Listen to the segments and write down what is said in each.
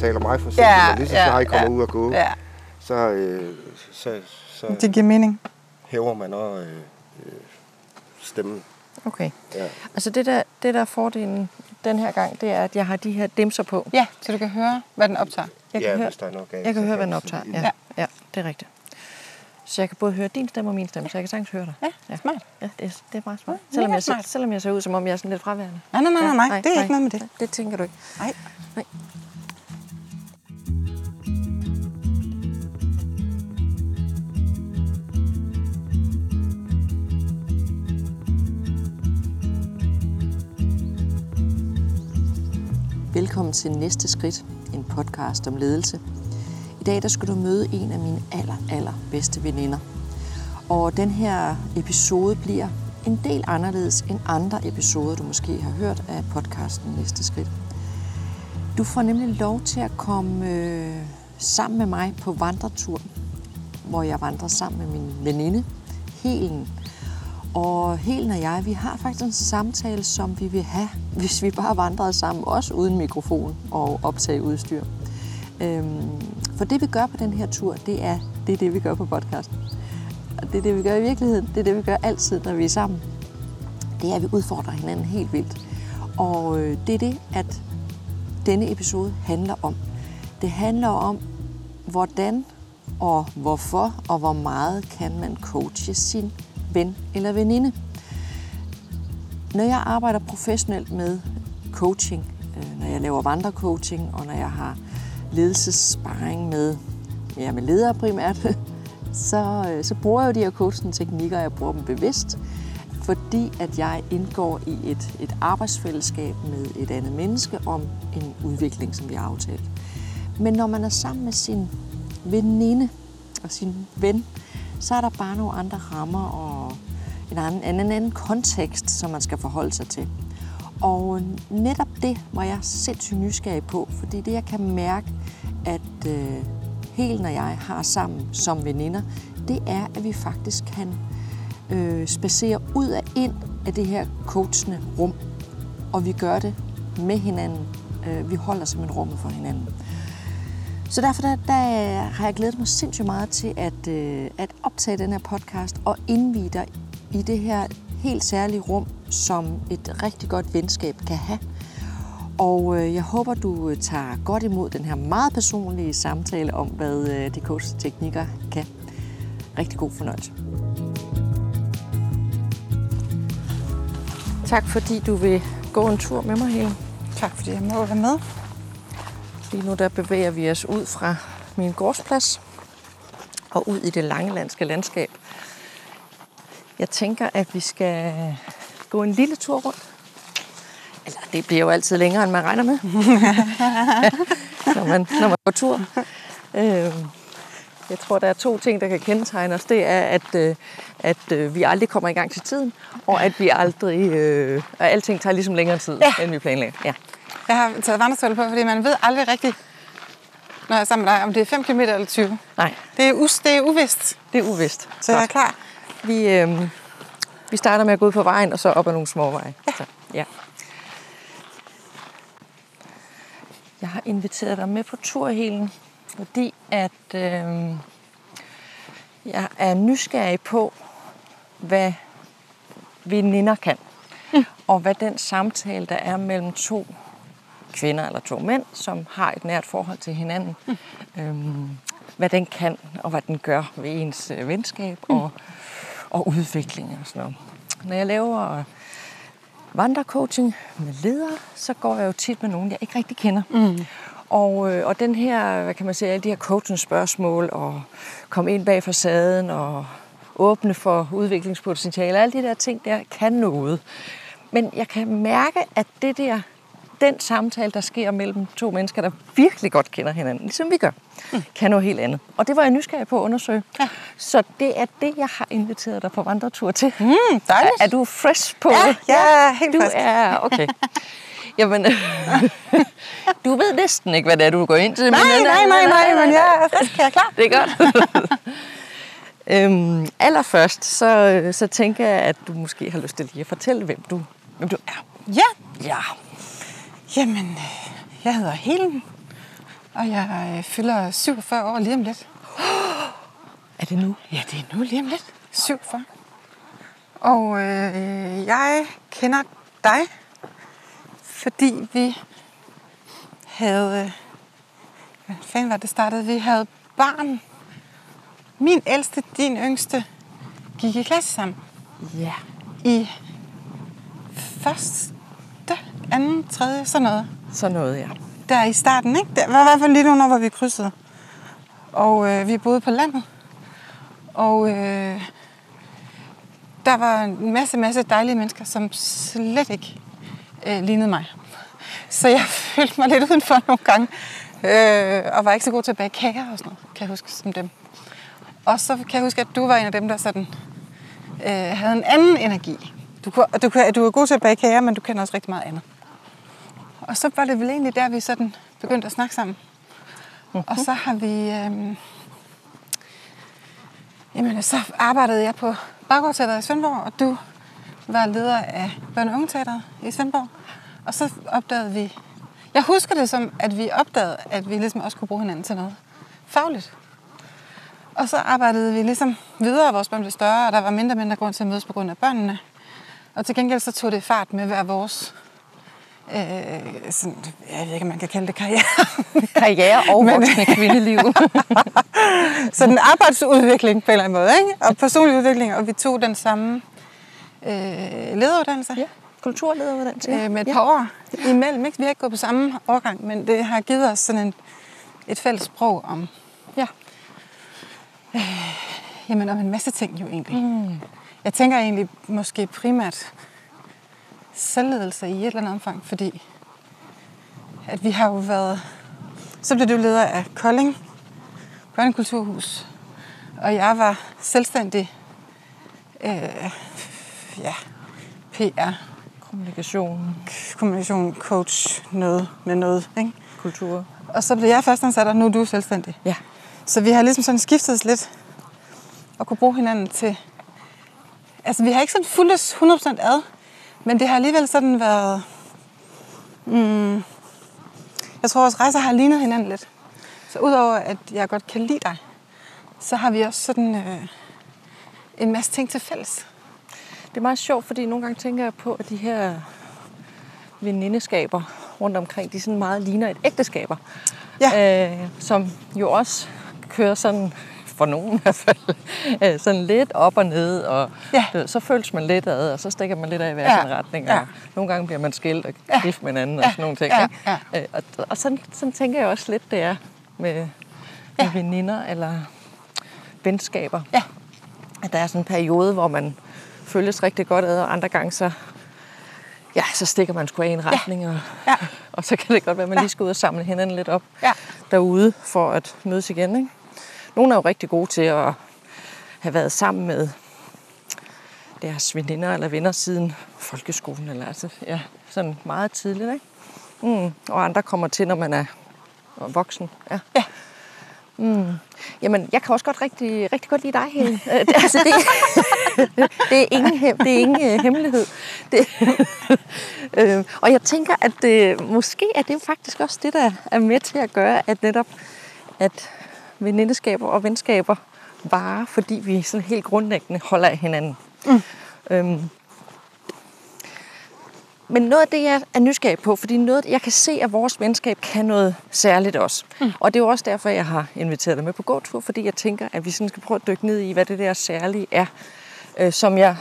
taler mig for eksempel, Ja, lige så ja, snart I kommer ja. ud og gå, Ja, så, øh, så, så det giver mening. hæver man også øh, øh, stemmen. Okay. Ja. Altså det der, det der er fordelen den her gang, det er, at jeg har de her dimser på. Ja, så du kan høre, hvad den optager. Jeg ja, kan, høre, hvis der er noget galt. jeg kan høre, hvad den optager. Ja, Ja. ja. det er rigtigt. Så jeg kan både høre din stemme og min stemme, så jeg kan sagtens høre dig. Ja, smart. Ja, det er, det er meget smart. Ja, selvom, jeg, ser- smart. selvom jeg ser ud, som om jeg er sådan lidt fraværende. Nej, nej, nej, nej, Ja, nej. det er ikke noget med det. Det tænker du ikke. Nej. Nej. Velkommen til Næste Skridt, en podcast om ledelse. I dag der skal du møde en af mine aller, aller bedste veninder. Og den her episode bliver en del anderledes end andre episoder, du måske har hørt af podcasten Næste Skridt. Du får nemlig lov til at komme øh, sammen med mig på vandretur, hvor jeg vandrer sammen med min veninde, Helen. Og Helen og jeg, vi har faktisk en samtale, som vi vil have, hvis vi bare vandrede sammen, også uden mikrofon og optage udstyr. Øhm, for det vi gør på den her tur, det er det, er det vi gør på podcasten. Og det er det, vi gør i virkeligheden. Det er det, vi gør altid, når vi er sammen. Det er, at vi udfordrer hinanden helt vildt. Og øh, det er det, at denne episode handler om. Det handler om, hvordan og hvorfor og hvor meget kan man coache sin ven eller veninde. Når jeg arbejder professionelt med coaching, øh, når jeg laver vandrecoaching, og når jeg har ledelsessparring med, ja, med ledere primært, så, øh, så bruger jeg jo de her coaching-teknikker, og jeg bruger dem bevidst, fordi at jeg indgår i et, et arbejdsfællesskab med et andet menneske om en udvikling, som vi har aftalt. Men når man er sammen med sin veninde og sin ven, så er der bare nogle andre rammer og en anden, en anden kontekst, som man skal forholde sig til. Og netop det var jeg sindssygt nysgerrig på, fordi det jeg kan mærke, at øh, helt når jeg har sammen som veninder, det er, at vi faktisk kan øh, spacere ud af ind af det her coachende rum. Og vi gør det med hinanden. Øh, vi holder simpelthen rummet for hinanden. Så derfor der, der har jeg glædet mig sindssygt meget til at, øh, at optage den her podcast og indvide dig i det her helt særlige rum, som et rigtig godt venskab kan have. Og øh, jeg håber, du øh, tager godt imod den her meget personlige samtale om, hvad øh, de coach-teknikker kan. Rigtig god fornøjelse. Tak fordi du vil gå en tur med mig, Helen. Tak fordi jeg må være med. Lige nu der bevæger vi os ud fra min gårdsplads og ud i det langelandske landskab. Jeg tænker, at vi skal gå en lille tur rundt. Eller det bliver jo altid længere, end man regner med, når, man, når man går tur. Øh, jeg tror, der er to ting, der kan kendetegne os. Det er, at, øh, at øh, vi aldrig kommer i gang til tiden, og at vi aldrig... Øh, at alting tager ligesom længere tid, Ja. end vi planlagde. Ja. Jeg har taget vandrestøvler på, fordi man ved aldrig rigtigt, når jeg er sammen med dig, om det er 5 km eller 20. Nej, Det er, us, det er uvist, det er uvist. så jeg er klar. Vi, øh, vi starter med at gå ud på vejen, og så op ad nogle små veje. Ja. Så, ja. Jeg har inviteret dig med på tur, Helen, fordi at øh, jeg er nysgerrig på, hvad veninder kan. Mm. Og hvad den samtale, der er mellem to kvinder eller to mænd, som har et nært forhold til hinanden, mm. øhm, hvad den kan, og hvad den gør ved ens øh, venskab og, og udvikling og sådan noget. Når jeg laver øh, vandrecoaching med ledere, så går jeg jo tit med nogen, jeg ikke rigtig kender. Mm. Og, øh, og den her, hvad kan man sige, alle de her coaching spørgsmål, og komme ind bag facaden, og åbne for udviklingspotentiale, alle de der ting der, kan noget. Men jeg kan mærke, at det der, den samtale, der sker mellem to mennesker, der virkelig godt kender hinanden, ligesom vi gør, mm. kan noget helt andet. Og det var jeg nysgerrig på at undersøge. Ja. Så det er det, jeg har inviteret dig på vandretur til. Mm, dejligt. Er, er du fresh på Ja, det? jeg er helt du frisk. er, okay. Jamen, du ved næsten ikke, hvad det er, du går ind til. Nej, men, nej, nej, nej, men jeg er frisk, jeg er klar. Det er godt. øhm, allerførst, så, så tænker jeg, at du måske har lyst til lige at fortælle, hvem du, hvem du er. Ja, Ja. Jamen, øh, jeg hedder Helen. Og jeg øh, fylder 47 år lige om lidt. Er det nu? Ja, det er nu lige om lidt. 47. Og øh, jeg kender dig, fordi vi havde... øh, Hvad fanden var det startede? Vi havde barn. Min ældste, din yngste, gik i klasse sammen. Ja. I første, anden, tredje, sådan noget. Sådan noget, ja. Der i starten, ikke? Der var i hvert fald nogle år, hvor vi krydsede. Og øh, vi boede på landet. Og øh, der var en masse, masse dejlige mennesker, som slet ikke øh, lignede mig. Så jeg følte mig lidt udenfor nogle gange. Øh, og var ikke så god til at bage kager og sådan noget, kan jeg huske, som dem. Og så kan jeg huske, at du var en af dem, der sådan, øh, havde en anden energi. Du, kunne, du, du er god til at bage kager, men du kender også rigtig meget andet. Og så var det vel egentlig der, vi sådan begyndte at snakke sammen. Uh-huh. Og så har vi... Øh, jamen, så arbejdede jeg på Baggårdteateret i Svendborg, og du var leder af Børne- og i Svendborg. Og så opdagede vi... Jeg husker det som, at vi opdagede, at vi ligesom også kunne bruge hinanden til noget fagligt. Og så arbejdede vi ligesom videre, og vores børn blev større, og der var mindre og mindre grund til at mødes på grund af børnene. Og til gengæld så tog det fart med hver vores øh, sådan, jeg ved ikke, om man kan kalde det karriere. Karriere og voksne kvindeliv. sådan arbejdsudvikling på en eller anden måde, ikke? og personlig udvikling, og vi tog den samme øh, lederuddannelse ja. Kulturlederuddannelse. øh, med et par år imellem. Ikke? Vi har ikke gået på samme årgang, men det har givet os sådan en, et fælles sprog om, Ja. jamen, om en masse ting jo egentlig. Mm. Jeg tænker egentlig måske primært selvledelse i et eller andet omfang, fordi at vi har jo været... Så blev du leder af Kolding Børnekulturhus, og jeg var selvstændig øh, ja, PR, Kommunikation, kommunikation, coach, noget med noget. Ikke? kultur. Og så blev jeg fastansat, og nu er du selvstændig. Ja. Så vi har ligesom sådan skiftet lidt og kunne bruge hinanden til... Altså, vi har ikke sådan fuldt 100% ad, men det har alligevel sådan været... Mm, jeg tror, vores rejser har lignet hinanden lidt. Så udover at jeg godt kan lide dig, så har vi også sådan øh, en masse ting til fælles. Det er meget sjovt, fordi nogle gange tænker jeg på, at de her venindeskaber rundt omkring, de sådan meget ligner et ægteskaber. Ja. Øh, som jo også kører sådan, for nogen i hvert fald, øh, sådan lidt op og ned, og Ja. ved, så føles man lidt ad, og så stikker man lidt af i hver Ja. sin retning, Ja. og nogle gange bliver man skilt og Ja. gift med hinanden og Ja. sådan nogle ting. Ja. Ikke? Ja. Øh, og og sådan, sådan tænker jeg også lidt, det er med, med Ja. veninder eller venskaber Ja. at der er sådan en periode, hvor man føles rigtig godt ad, og andre gange så, ja, så stikker man sgu af i en retning, og, Ja. og så kan det godt være, at man lige skal ud og samle hinanden lidt op Ja. derude for at mødes igen. Ikke? Nogle er jo rigtig gode til at have været sammen med deres veninder eller venner siden folkeskolen, eller altså, ja, sådan meget tidligt. Ikke? Mm. Og andre kommer til, når man er voksen. Ja. Ja. Mm. Jamen, jeg kan også godt rigtig, rigtig godt lide dig, Helen. Øh, det, altså, det, det er ingen, det er ingen uh, hemmelighed. Det, øh, og jeg tænker, at øh, måske er det jo faktisk også det, der er med til at gøre, at netop at venindeskaber og venskaber varer, fordi vi sådan helt grundlæggende holder af hinanden. Mm. Øhm, men noget af det, jeg er nysgerrig på, fordi noget, jeg kan se, at vores venskab kan noget særligt også. Mm. Og det er jo også derfor, jeg har inviteret dig med på gåtur, fordi jeg tænker, at vi sådan skal prøve at dykke ned i, hvad det der særlige er, øh, som jeg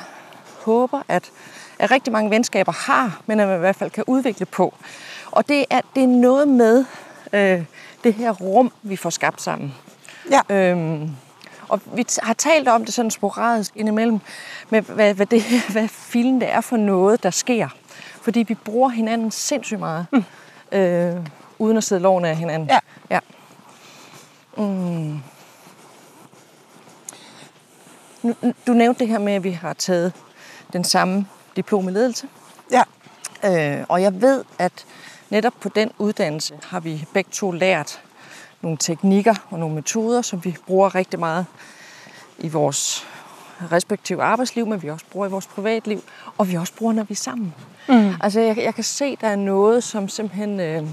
håber, at, at rigtig mange venskaber har, men at man i hvert fald kan udvikle på. Og det er, det er noget med øh, det her rum, vi får skabt sammen. Ja. Øhm, og vi har talt om det sådan sporadisk indimellem, med hvad, hvad, det, hvad filen det er for noget, der sker. Fordi vi bruger hinanden sindssygt meget, mm. øh, uden at sidde loven af hinanden. Ja. ja. Mm. Nu- du nævnte det her med, at vi har taget den samme diplom i ledelse. Ja. Øh, og jeg ved, at netop på den uddannelse har vi begge to lært nogle teknikker og nogle metoder, som vi bruger rigtig meget i vores respektive arbejdsliv, men vi også bruger i vores privatliv, og vi også bruger, når vi er sammen. Mm. Altså, jeg, jeg kan se, der er noget, som simpelthen øh,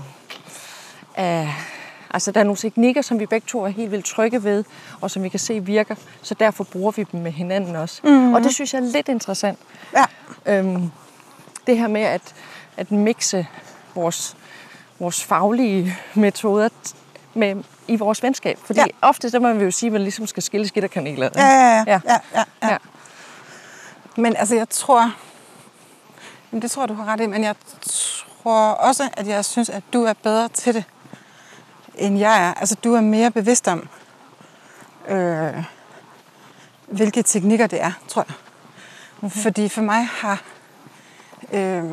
er, Altså, der er nogle teknikker, som vi begge to er helt vildt trygge ved, og som vi kan se virker, så derfor bruger vi dem med hinanden også. Mm-hmm. Og det synes jeg er lidt interessant. Ja. Øhm, det her med at, at mixe vores, vores faglige metoder med, i vores venskab. Fordi Ja. ofte så må man jo sige, at man ligesom skal skille skidt og kaneler. Ja, ja, ja. Ja. ja, ja, ja. Men altså, jeg tror... Jamen, det tror jeg, du har ret i, men jeg tror også, at jeg synes, at du er bedre til det, end jeg er. Altså, du er mere bevidst om, øh, hvilke teknikker det er, tror jeg. Okay. Fordi for mig har... Øh,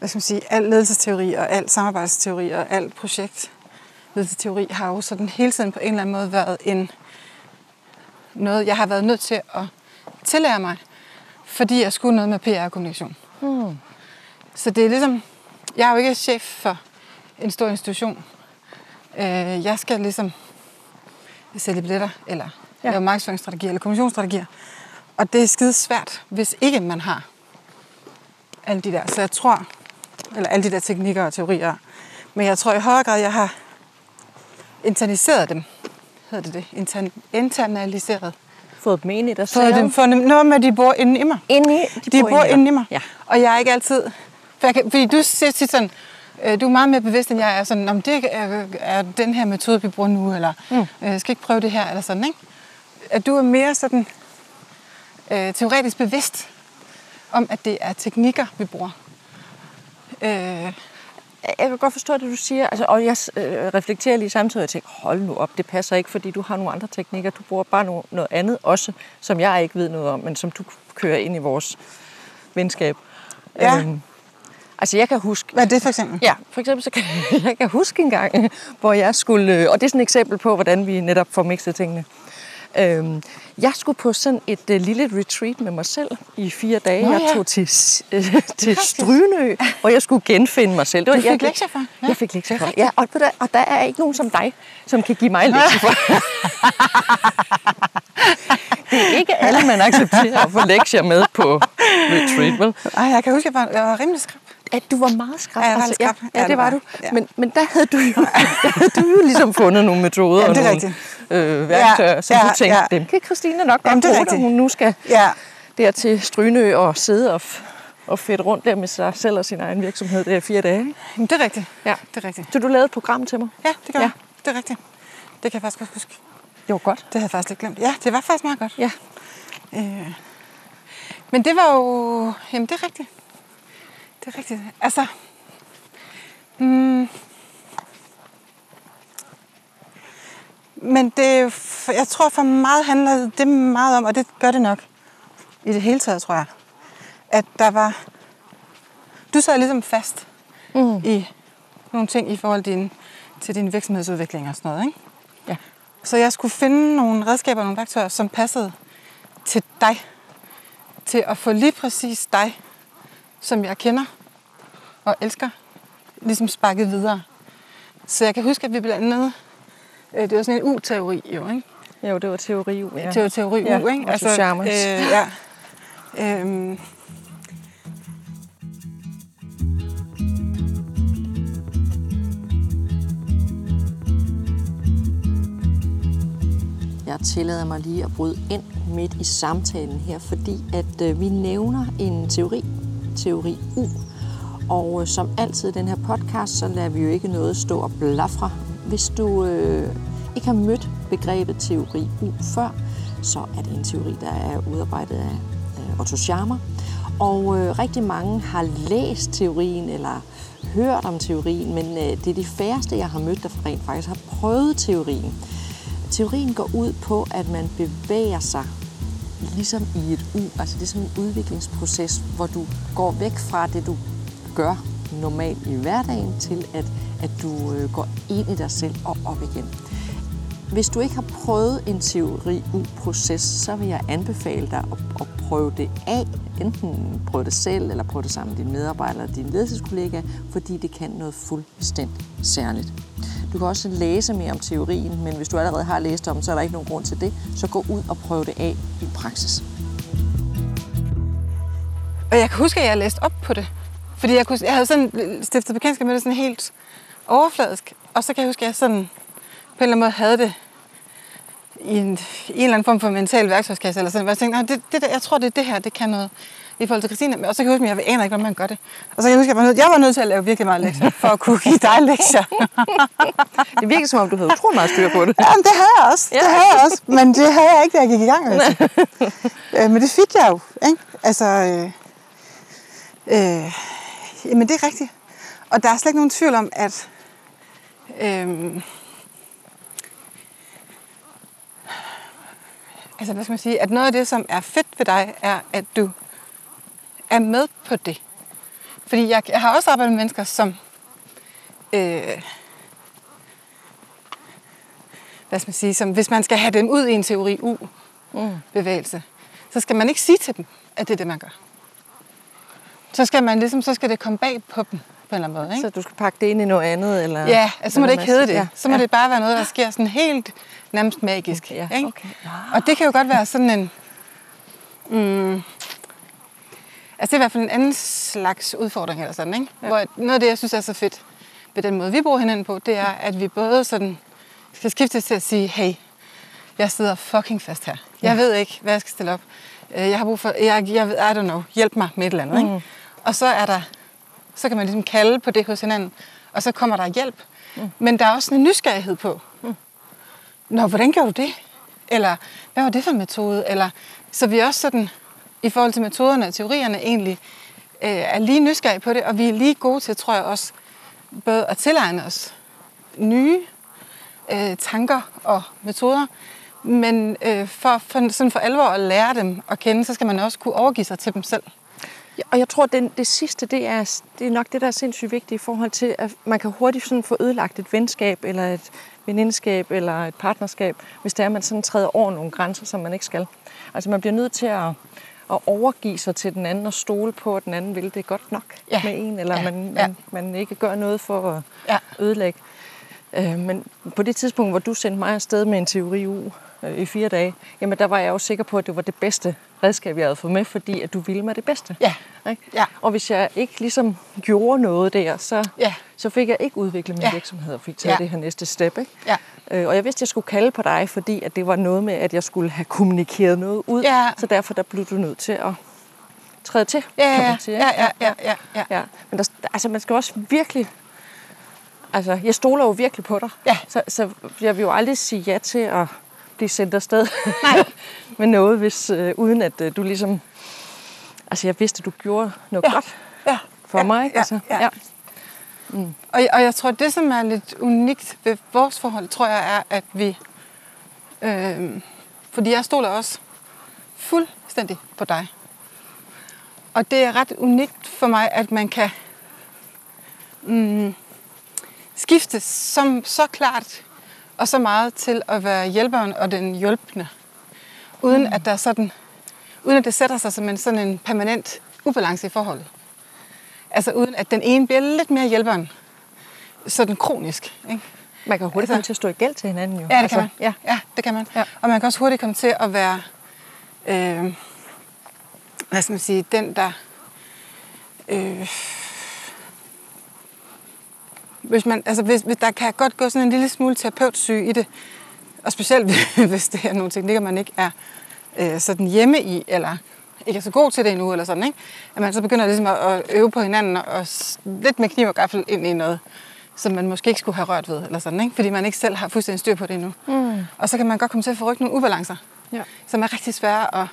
hvad skal man sige, al ledelsesteori og al samarbejdsteori og al projektledelsesteori har jo sådan hele tiden på en eller anden måde været en noget, jeg har været nødt til at tillære mig, fordi jeg skulle noget med PR og kommunikation. Hmm. Så det er ligesom, jeg er jo ikke chef for en stor institution. Øh, jeg skal ligesom sælge billetter, eller. Ja. lave markedsføringsstrategier, eller kommunikationsstrategier. Og det er skide svært, hvis ikke man har alle de der. Så jeg tror, eller alle de der teknikker og teorier. Men jeg tror i højere grad, jeg har internaliseret dem. Hedder det det? Inter- internaliseret. Fået dem ind i dig selv. dem, fået dem, noget med, at de bor inde i mig. Ind i, De, de bor inde i mig. Ja. Og jeg er ikke altid... For jeg kan, fordi du siger tit sådan, øh, du er meget mere bevidst, end jeg er. Sådan, om det er, er den her metode, vi bruger nu, eller mm. øh, skal ikke prøve det her, eller sådan, ikke? At du er mere sådan øh, teoretisk bevidst om, at det er teknikker, vi bruger. Øh, Jeg kan godt forstå det, du siger, altså, og jeg øh, reflekterer lige samtidig, og jeg tænker, hold nu op, det passer ikke, fordi du har nogle andre teknikker, du bruger bare no, noget andet også, som jeg ikke ved noget om, men som du kører ind i vores venskab. Ja. Øhm, altså jeg kan huske, hvad er det for eksempel? Ja, for eksempel så kan jeg kan huske en gang, hvor jeg skulle, øh, og det er sådan et eksempel på, hvordan vi netop får mixet tingene. Øhm, jeg skulle på sådan et uh, lille retreat med mig selv i fire dage. Nå, jeg ja. tog til, uh, til Strynø, og jeg skulle genfinde mig selv. Det Du fik jeg, lektier for? Ja. Jeg fik lektier for. Ja, og, hvad, og der er ikke nogen som dig, som kan give mig lektier for. det er ikke alle, man accepterer at få lektier med på retreat, vel? Ej, jeg kan huske, at jeg var, jeg var rimelig skrab. At du var meget skrab. Ja, skrap. Ja, Ja, det var du. Ja. Men, men der havde du jo, der havde du jo ligesom fundet nogle metoder Ja, og det er nogle rigtigt. øh, værktøjer, Ja, som ja, du tænkte, ja. dem kan Christine nok godt bruge, når hun nu skal Ja, der til Strynø og sidde og, og fedt rundt der med sig selv og sin egen virksomhed der i fire dage. ikke? Jamen, det er rigtigt. Ja. Det er rigtigt. Så du lavede et program til mig. Ja, det gør Ja. jeg. Det er rigtigt. Det kan jeg faktisk godt huske. Det var godt. Det havde jeg faktisk lidt glemt. Ja, det var faktisk meget godt. Ja. Øh. Men det var jo... Jamen, det er rigtigt. Det er rigtigt. Altså... Mm, men det Jeg tror for meget handler det meget om, og det gør det nok i det hele taget, tror jeg, at der var... Du sad ligesom fast Mm. i nogle ting i forhold til din, til din virksomhedsudvikling og sådan noget, ikke? Ja. Så jeg skulle finde nogle redskaber og nogle værktøjer, som passede til dig. Til at få lige præcis dig, som jeg kender og elsker, ligesom sparket videre. Så jeg kan huske, at vi blandt andet, øh, det var sådan en U-teori jo, ikke? Jo, det var teori. Ja. Ja. Det var teori Ja, U, ikke? og Chalmers. øh, ja. Øhm, Jeg tillader mig lige at bryde ind midt i samtalen her, fordi at øh, vi nævner en teori, teori U. Og øh, som altid i den her podcast, så lader vi jo ikke noget stå og blafre. Hvis du øh, ikke har mødt begrebet teori U før, så er det en teori, der er udarbejdet af øh, Otto Scharmer. Og øh, rigtig mange har læst teorien eller hørt om teorien, men øh, det er de færreste, jeg har mødt, der rent faktisk har prøvet teorien. Teorien går ud på, at man bevæger sig ligesom i et U, altså det er sådan en udviklingsproces, hvor du går væk fra det, du gør normalt i hverdagen, til at, at du øh, går ind i dig selv og op igen. Hvis du ikke har prøvet en teori-proces, så vil jeg anbefale dig at, at prøve det af. Enten prøve det selv, eller prøve det sammen med dine medarbejdere og dine ledelseskollegaer, fordi det kan noget fuldstændig særligt. Du kan også læse mere om teorien, men hvis du allerede har læst om, så er der ikke nogen grund til det. Så gå ud og prøv det af i praksis. Og jeg kan huske, at jeg læste op på det. Fordi jeg, kunne, jeg havde sådan stiftet bekendtskab med det sådan helt overfladisk. Og så kan jeg huske, at jeg sådan på en eller anden måde havde det i en, i en eller anden form for mental værktøjskasse, eller sådan, hvor jeg tænkte, "Nå, det, det der, jeg tror, det er det her, det kan noget i forhold til Christine. Og så kan jeg huske, at jeg aner ikke, hvordan man gør det. Og så kan jeg huske, at jeg var nødt, jeg var nødt til at lave virkelig meget lektier, for at kunne give dig lektier. Det virker som om, du havde utrolig meget styr på det. Jamen, det havde jeg også. Det havde jeg også. Men det havde jeg ikke, da jeg gik i gang. Altså. øh, men det fik jeg jo. Ikke? Altså, øh, øh, jamen, det er rigtigt. Og der er slet ikke nogen tvivl om, at øh, altså, hvad skal man sige, at noget af det, som er fedt ved dig, er, at du er med på det. Fordi jeg, jeg har også arbejdet med mennesker, som øh, hvad skal man sige, som hvis man skal have dem ud i en teori U-bevægelse, så skal man ikke sige til dem, at det er det, man gør. Så skal man ligesom, så skal det komme bag på dem på en eller anden måde. Ikke? Så du skal pakke det ind i noget andet? Eller Ja, altså så må det ikke hedde det. Ja. Så må det bare være noget, der sker sådan helt nærmest magisk. Ja, ikke? okay. Og det kan jo godt være sådan en... Mm, altså det er i hvert fald en anden slags udfordring eller sådan, ikke? Ja. Hvor noget af det, jeg synes er så fedt ved den måde, vi bruger hinanden på, det er, at vi både sådan skal skifte til at sige, hey, jeg sidder fucking fast her. Jeg ved ikke, hvad jeg skal stille op. Øh, Jeg har brug for, jeg, jeg ved, I don't know, hjælp mig med et eller andet. Ikke? Og så er der, så kan man ligesom kalde på det hos hinanden, og så kommer der hjælp. Mm. Men der er også en nysgerrighed på, mm. Nå, hvordan gjorde du det? Eller, hvad var det for en metode? Eller, så vi også sådan, i forhold til metoderne og teorierne egentlig, øh, er lige nysgerrige på det, og vi er lige gode til, tror jeg også, både at tilegne os nye øh, tanker og metoder, men øh, for, for, sådan for alvor at lære dem at kende, så skal man også kunne overgive sig til dem selv. Ja, og jeg tror, at det, det sidste, det er, det er nok det, der er sindssygt vigtigt i forhold til, at man kan hurtigt sådan få ødelagt et venskab, eller et venindskab, eller et partnerskab, hvis det er, at man sådan træder over nogle grænser, som man ikke skal. Altså man bliver nødt til at, at overgive sig til den anden og stole på, at den anden vil det godt nok Ja. med en, eller Ja. man, Ja. man, man ikke gør noget for at Ja. ødelægge. Øh, men på det tidspunkt, hvor du sendte mig afsted med en teori øh, i fire dage, jamen der var jeg jo sikker på, at det var det bedste redskab, jeg havde fået med, fordi at du ville mig det bedste. Ja. Ikke? Ja. Og hvis jeg ikke ligesom gjorde noget der, så, Ja. så fik jeg ikke udviklet min Ja. virksomhed og fik taget Ja. det her næste step. Ikke? Ja. Øh, og jeg vidste, at jeg skulle kalde på dig, fordi at det var noget med, at jeg skulle have kommunikeret noget ud. Ja. Så derfor der blev du nødt til at træde til, Ja, kan ja, man sige. ja, ja, ja, ja, ja. ja. Men der, altså, man skal også virkelig... Altså, jeg stoler jo virkelig på dig. Ja. Så, så jeg vil jo aldrig sige ja til at blive sendt afsted Nej. med noget, hvis, øh, uden at øh, du ligesom... Altså, jeg vidste, at du gjorde noget Ja. godt ja. for ja, mig. Ikke? Ja, Altså, ja. Og, og jeg tror, det som er lidt unikt ved vores forhold, tror jeg er, at vi... Øh, fordi jeg stoler også fuldstændig på dig. Og det er ret unikt for mig, at man kan mm, skifte som, så klart og så meget til at være hjælperen og den hjælpende. Uden at der er sådan, uden at det sætter sig som en sådan en permanent ubalance i forholdet. Altså uden at den ene bliver lidt mere hjælperen. Sådan kronisk. Ikke? Man kan hurtigt Altså- komme til at stå i gæld til hinanden jo. Ja, det altså, kan man. Ja. ja, det kan man. Ja. Og man kan også hurtigt komme til at være, øh, hvad skal man sige, den der, øh, hvis man, altså hvis, hvis der kan godt gå sådan en lille smule terapeutsyge i det, og specielt hvis det er nogle teknikker, man ikke er øh, sådan hjemme i, eller ikke er så god til det endnu, eller sådan, ikke? At man så begynder ligesom at, at øve på hinanden, og, og lidt med kniv og gaffel ind i noget, som man måske ikke skulle have rørt ved, eller sådan, ikke? Fordi man ikke selv har fuldstændig styr på det endnu. Mm. Og så kan man godt komme til at forrykke nogle ubalancer, Ja. som er rigtig svære at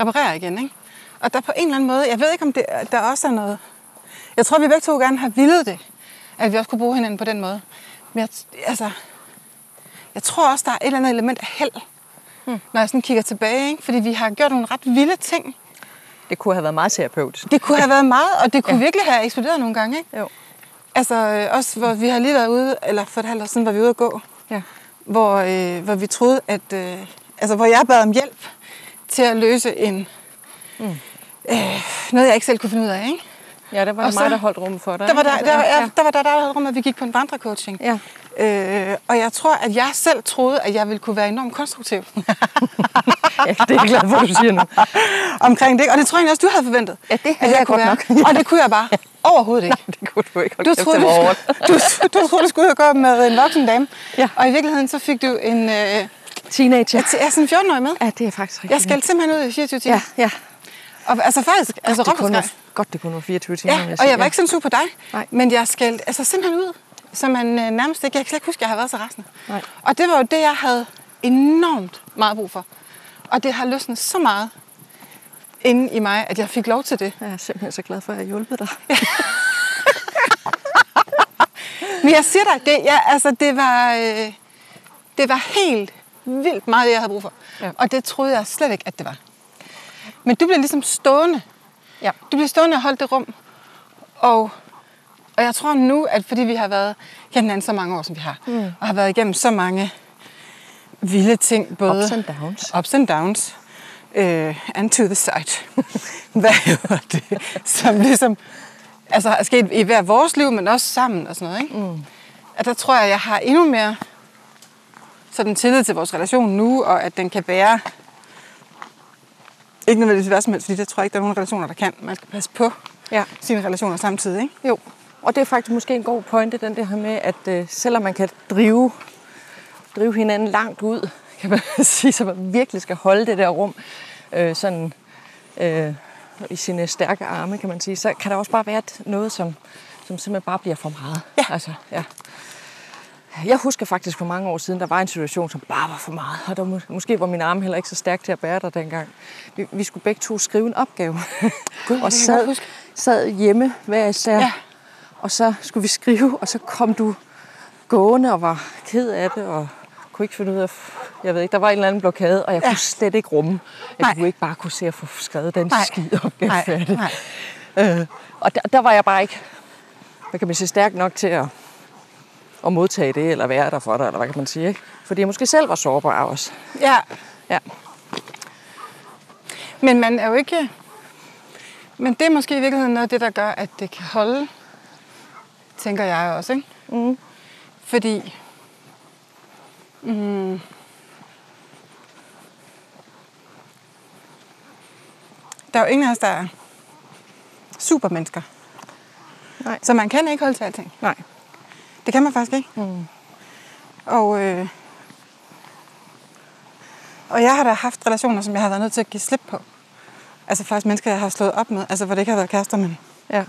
reparere igen, ikke? Og der på en eller anden måde, jeg ved ikke, om det, der også er noget... Jeg tror, vi begge to gerne har villet det, at vi også kunne bruge hinanden på den måde. Men jeg, altså, jeg tror også, der er et eller andet element af held, hmm. når jeg sådan kigger tilbage. Ikke? Fordi vi har gjort nogle ret vilde ting. Det kunne have været meget terapeutisk. Det kunne have været meget, og det kunne ja. virkelig have eksploderet nogle gange. Ikke? Jo. Altså øh, også, hvor vi har lige været ude, eller for et halvt år siden var vi ude at gå, Ja. hvor, øh, hvor vi troede, at... Øh, altså, hvor jeg bad om hjælp til at løse en... Mm. Øh, noget, jeg ikke selv kunne finde ud af, ikke? Ja, der var det mig, der holdt rummet for dig. Der var der, ikke? der, ja, ja. der, var der, der havde rum, at vi gik på en vandrecoaching. Ja. Øh, og jeg tror, at jeg selv troede, at jeg ville kunne være enormt konstruktiv ja, det er jeg glad for, du siger nu. omkring det. Og det tror jeg også, du havde forventet. Ja, det at havde jeg kunne være. og det kunne jeg bare. Overhovedet ikke. det kunne du ikke. Du troede, du, du, du troede, du skulle ud og gå med en voksen dame. Ja. Og i virkeligheden så fik du en, øh, Teenager. et, ja, sådan en 14-årig med. Ja, det er faktisk rigtigt. Jeg skal simpelthen ud i 24 timer. Ja, ja. Og, altså faktisk, altså det råbt og kun var, skreg. godt, det kun var 24 timer. Ja, og sige. jeg var ikke sådan sur på dig. Nej. Men jeg skal altså simpelthen ud, så man øh, nærmest ikke... Jeg kan slet ikke huske, at jeg har været så rasende. Nej. Og det var jo det, jeg havde enormt meget brug for. Og det har løsnet så meget inde i mig, at jeg fik lov til det. Jeg er simpelthen så glad for, at jeg hjulpet dig. Men jeg siger dig, det, ja, altså, det, var, øh, det var helt vildt meget, det jeg havde brug for. Ja. Og det troede jeg slet ikke, at det var. Men du blev ligesom stående. Ja. Du blev stående og holdt det rum. Og, og jeg tror nu, at fordi vi har været hinanden så mange år, som vi har, mm. og har været igennem så mange vilde ting, både Ups and downs. ups and downs, øh, and to the side. Hvad hedder det? Som ligesom altså, er sket i hver vores liv, men også sammen og sådan noget. Ikke? Mm. At der tror jeg, jeg har endnu mere sådan tillid til vores relation nu, og at den kan bære ikke nødvendigvis hvad som helst, fordi det tror jeg ikke, der er nogen relationer, der kan. Man skal passe på Ja. sine relationer samtidig. Ikke? Jo, og det er faktisk måske en god pointe, den der her med, at øh, selvom man kan drive, drive hinanden langt ud, kan man sige, så man virkelig skal holde det der rum øh, sådan, øh, i sine stærke arme, kan man sige, så kan der også bare være et- noget, som, som simpelthen bare bliver for meget. Ja. Altså, ja. Jeg husker faktisk for mange år siden, der var en situation, som bare var for meget. Og der må, måske var min arm heller ikke så stærk til at bære dig dengang. Vi, vi skulle begge to skrive en opgave. Det og sad, sad hjemme hver især. Ja. Og så skulle vi skrive, og så kom du gående og var ked af det, og kunne ikke finde ud af, jeg ved ikke, der var en eller anden blokade, og jeg Ja. kunne slet ikke rumme, at Nej. du ikke bare kunne se at få skrevet den Nej. skide opgave Nej, færdig. nej. Øh, og der, der var jeg bare ikke, hvad kan man sige, stærk nok til at, at modtage det, eller være der for dig, eller hvad kan man sige, ikke? Fordi jeg måske selv var sårbar også. Ja, Ja. men man er jo ikke... Men det er måske i virkeligheden noget af det, der gør, at det kan holde, tænker jeg også. Ikke? Mm. Fordi... Mm, der er jo ingen af os, der er supermennesker. Nej. Så man kan ikke holde til alting. Nej. Det kan man faktisk ikke. Mm. Og, øh, og jeg har da haft relationer, som jeg har været nødt til at give slip på. Altså faktisk mennesker, jeg har slået op med. Altså hvor det ikke har været kærester, men Ja.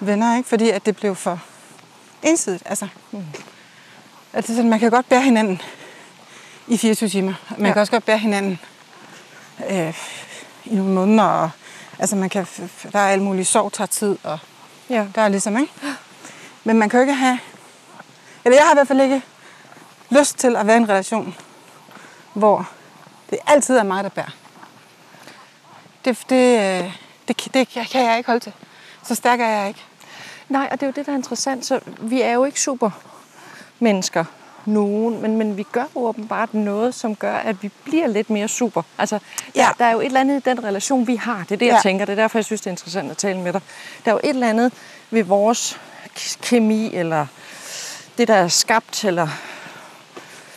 venner, ikke? Fordi at det blev for ensidigt. Altså, mm. altså sådan, man kan godt bære hinanden i 24 timer. Man Ja. kan også godt bære hinanden øh, i nogle måneder. Og, altså man kan, der er alt muligt sorg, tager tid, og Ja. der er ligesom, ikke? Men man kan jo ikke have... Eller jeg har i hvert fald ikke lyst til at være i en relation, hvor det altid er mig, der bærer. Det, det, øh, det, det, kan jeg ikke holde til. Så stærk er jeg ikke. Nej, og det er jo det, der er interessant. Så vi er jo ikke super mennesker, nogen, men, men vi gør jo åbenbart noget, som gør, at vi bliver lidt mere super. Altså, der, Ja. der er jo et eller andet i den relation, vi har. Det er det, jeg Ja. tænker. Det er derfor, jeg synes, det er interessant at tale med dig. Der er jo et eller andet ved vores kemi, eller det, der er skabt, eller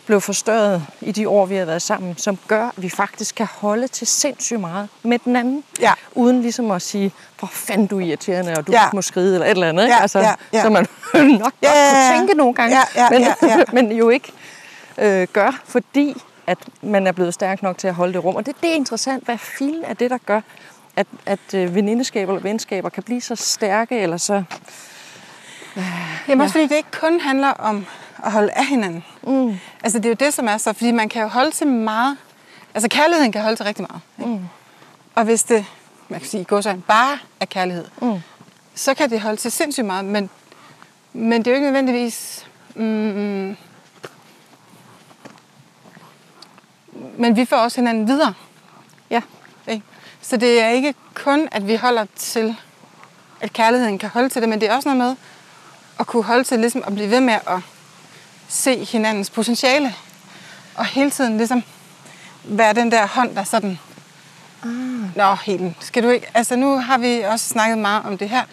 blev forstørret i de år, vi har været sammen, som gør, at vi faktisk kan holde til sindssygt meget med den anden. Ja. Uden ligesom at sige, hvor fanden du er irriterende, og du Ja. må skride, eller et eller andet. Ikke? Ja, altså, ja, ja. Så man nok Ja, godt ja, kunne tænke nogle gange, Ja, ja, men, ja, ja. men jo ikke øh, gør, fordi at man er blevet stærk nok til at holde det rum. Og det, det er interessant, hvad filen er det, der gør, at, at øh, venindeskaber eller venskaber kan blive så stærke, eller så... Jamen også fordi det ikke kun handler om at holde af hinanden. Mm. Altså det er jo det, som er så, fordi man kan jo holde til meget. Altså kærligheden kan holde til rigtig meget. Ikke? Mm. Og hvis det, man kan sige, går så bare af kærlighed, Mm. så kan det holde til sindssygt meget, men, men det er jo ikke nødvendigvis... Mm, men vi får også hinanden videre. Ja. Ikke? Så det er ikke kun, at vi holder til, at kærligheden kan holde til det, men det er også noget med at kunne holde til ligesom at blive ved med at se hinandens potentiale. Og hele tiden ligesom være den der hånd, der sådan... Ah. Nå, Helen, skal du ikke... Altså, nu har vi også snakket meget om det her.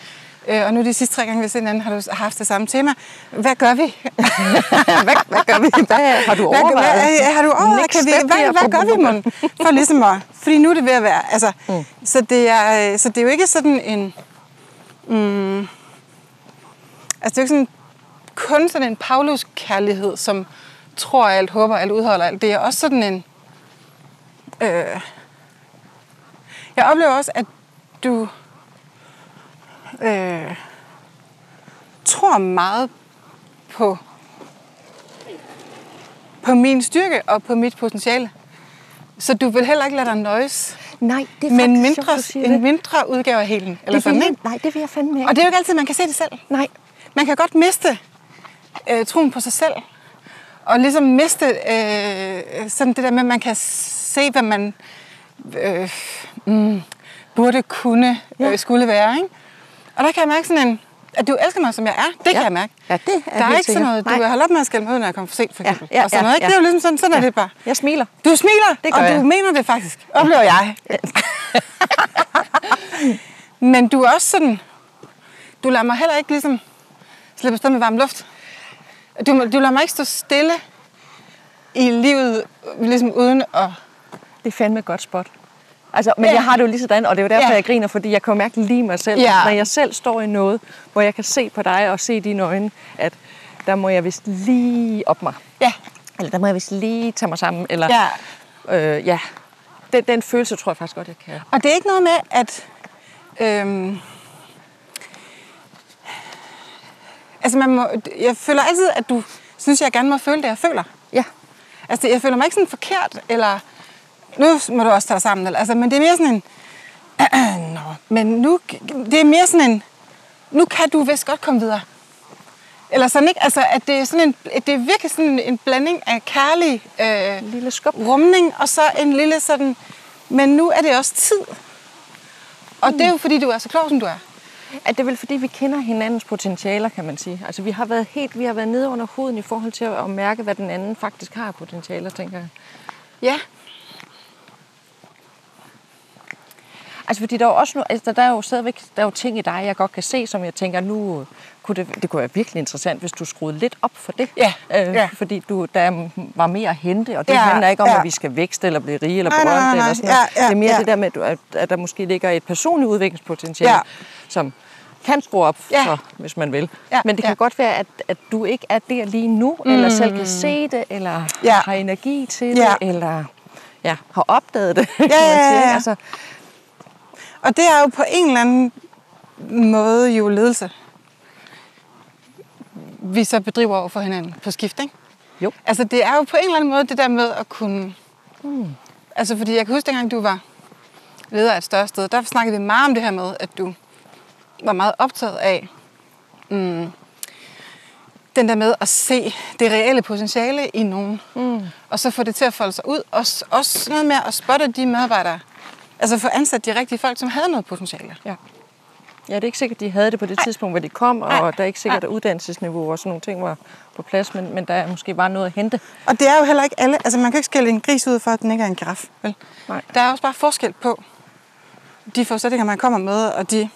Øh, og nu de sidste tre gange, vi har set hinanden, har du haft det samme tema. Hvad gør vi? hvad, hvad gør vi? Hvad har du Hvad, overvejet? hvad, har du overvejet? Kan vi, hvad, hvad gør vi, mon? For ligesom at, fordi nu er det ved at være, altså, mm. så, det er, øh, så det er jo ikke sådan en, mm, Altså, det er jo ikke sådan kun sådan en Paulus-kærlighed, som tror alt, håber alt, udholder alt. Det er også sådan en... Øh, jeg oplever også, at du øh, tror meget på, på min styrke og på mit potentiale. Så du vil heller ikke lade dig nøjes Nej, det er med en faktisk mindre, sjovt, en mindre udgave af helen. Eller det sådan, ikke? nej, det vil jeg fandme ikke. Og det er jo ikke altid, man kan se det selv. Nej, Man kan godt miste øh, troen på sig selv. Og ligesom miste øh, sådan det der med, at man kan se, hvad man øh, mm, burde kunne, Ja. øh, skulle være. Ikke? Og der kan jeg mærke sådan en, at du elsker mig, som jeg er. Det kan jeg mærke. Ja, det er Der er ikke sådan noget, du holdt op med at skælde mig ud, når jeg kommer for sent, for Ja, eksempel. ja, og sådan ja, noget, ikke? ja. Det er jo ligesom sådan, sådan er det bare. jeg smiler. Du smiler, Det gør og du jeg. mener det faktisk. Oplever jeg. Men du er også sådan... Du lader mig heller ikke ligesom slippe afsted med varm luft. Du, du lader mig ikke stå stille i livet, ligesom uden at... Det er fandme et godt spot. Altså, men Ja. jeg har det jo lige sådan, og det er jo derfor, Ja. jeg griner, fordi jeg kan jo mærke lige mig selv. Ja. Når jeg selv står i noget, hvor jeg kan se på dig og se i dine øjne, at der må jeg vist lige op mig. Ja, Eller der må jeg vist lige tage mig sammen. Eller, ja. øh, ja. Den, den følelse tror jeg faktisk godt, jeg kan. Og det er ikke noget med, at... Øhm, altså, man må, jeg føler altid, at du synes, jeg gerne må føle det, jeg føler. Ja. Altså, jeg føler mig ikke sådan forkert, eller... Nu må du også tage dig sammen, eller, altså, men det er mere sådan en... Nå, men nu... Det er mere sådan en... Nu kan du vist godt komme videre. Eller sådan, ikke? Altså, at det er, sådan en, at det er virkelig sådan en, blanding af kærlig øh, En lille skub. rumning, og så en lille sådan... Men nu er det også tid. Og det er jo, fordi du er så klog, som du er. At det er vel fordi, vi kender hinandens potentialer, kan man sige. Altså, vi har været helt, vi har været nede under huden i forhold til at mærke, hvad den anden faktisk har potentialer, tænker jeg. Ja. Altså, fordi der er jo også nu, altså, der er jo stadigvæk der er jo ting i dig, jeg godt kan se, som jeg tænker, nu kunne det, det kunne være virkelig interessant, hvis du skruede lidt op for det. Ja, Øh, ja. Fordi du, der var mere at hente, og det Ja, handler ikke om, ja. at vi skal vækste eller blive rige eller Nej, berømte. nej, nej. Eller sådan noget. Ja, ja, det er mere ja. det der med, at, at der måske ligger et personligt udviklingspotentiale, Ja. som kan skrue op, Ja. for, hvis man vil. Ja, Men det kan ja. godt være, at, at du ikke er der lige nu, mm. eller selv kan se det, eller Ja. har energi til Ja. det, eller ja, har opdaget det. ja, ja, ja. Altså, Og det er jo på en eller anden måde jo ledelse. Vi så bedriver over for hinanden på skift, ikke? Jo. Altså det er jo på en eller anden måde det der med at kunne... Mm. Altså fordi jeg kan huske, dengang du var leder af et større sted, der snakkede vi meget om det her med, at du var meget optaget af mm, den der med at se det reelle potentiale i nogen. Mm. Og så få det til at folde sig ud. Også, også noget med at spotte de medarbejdere. Altså få ansat de rigtige folk, som havde noget potentiale. Ja. Ja, det er ikke sikkert, de havde det på det tidspunkt, hvor de kom, og der er ikke sikkert, at uddannelsesniveau og sådan nogle ting var på plads, men, men der er måske bare noget at hente. Og det er jo heller ikke alle. Altså man kan ikke skille en gris ud for, at den ikke er en giraf. Vel? Nej. Der er også bare forskel på de forudsætninger, man kommer med, og de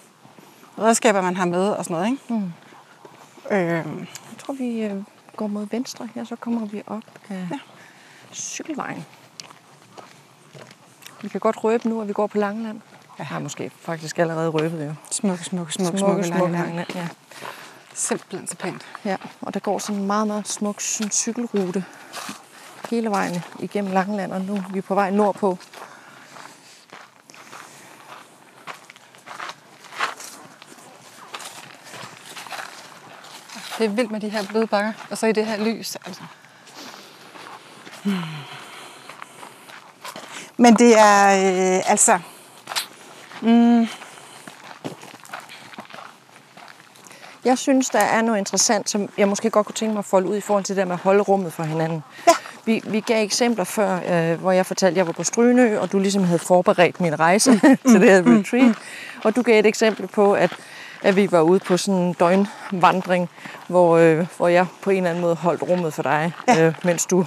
redskaber, man har med og sådan noget. Ikke? Mm. Øhm, Jeg tror, vi øh, går mod venstre her, så kommer vi op af ja. cykelvejen. Vi kan godt røbe nu, at vi går på Langeland. Ja. har måske faktisk allerede røbet jo. smukke, smukke, smukke, Smukke, smukke, smukke smukke Langeland. Ja. Simpelthen så pænt. ja. Og der går sådan en meget, meget smuk sådan cykelrute hele vejen igennem Langeland, og nu er vi på vej nordpå. Det er vildt med de her bløde bakker, og så i det her lys. Altså. Hmm. Men det er øh, altså... Jeg synes, der er noget interessant, som jeg måske godt kunne tænke mig at folde ud i forhold til det der med at holde rummet for hinanden. Ja. Vi, vi gav eksempler før, øh, hvor jeg fortalte, at jeg var på Strynø, og du ligesom havde forberedt min rejse til det her retreat. Og du gav et eksempel på, at, at vi var ude på sådan en døgnvandring, hvor, øh, hvor jeg på en eller anden måde holdt rummet for dig, ja. øh, mens du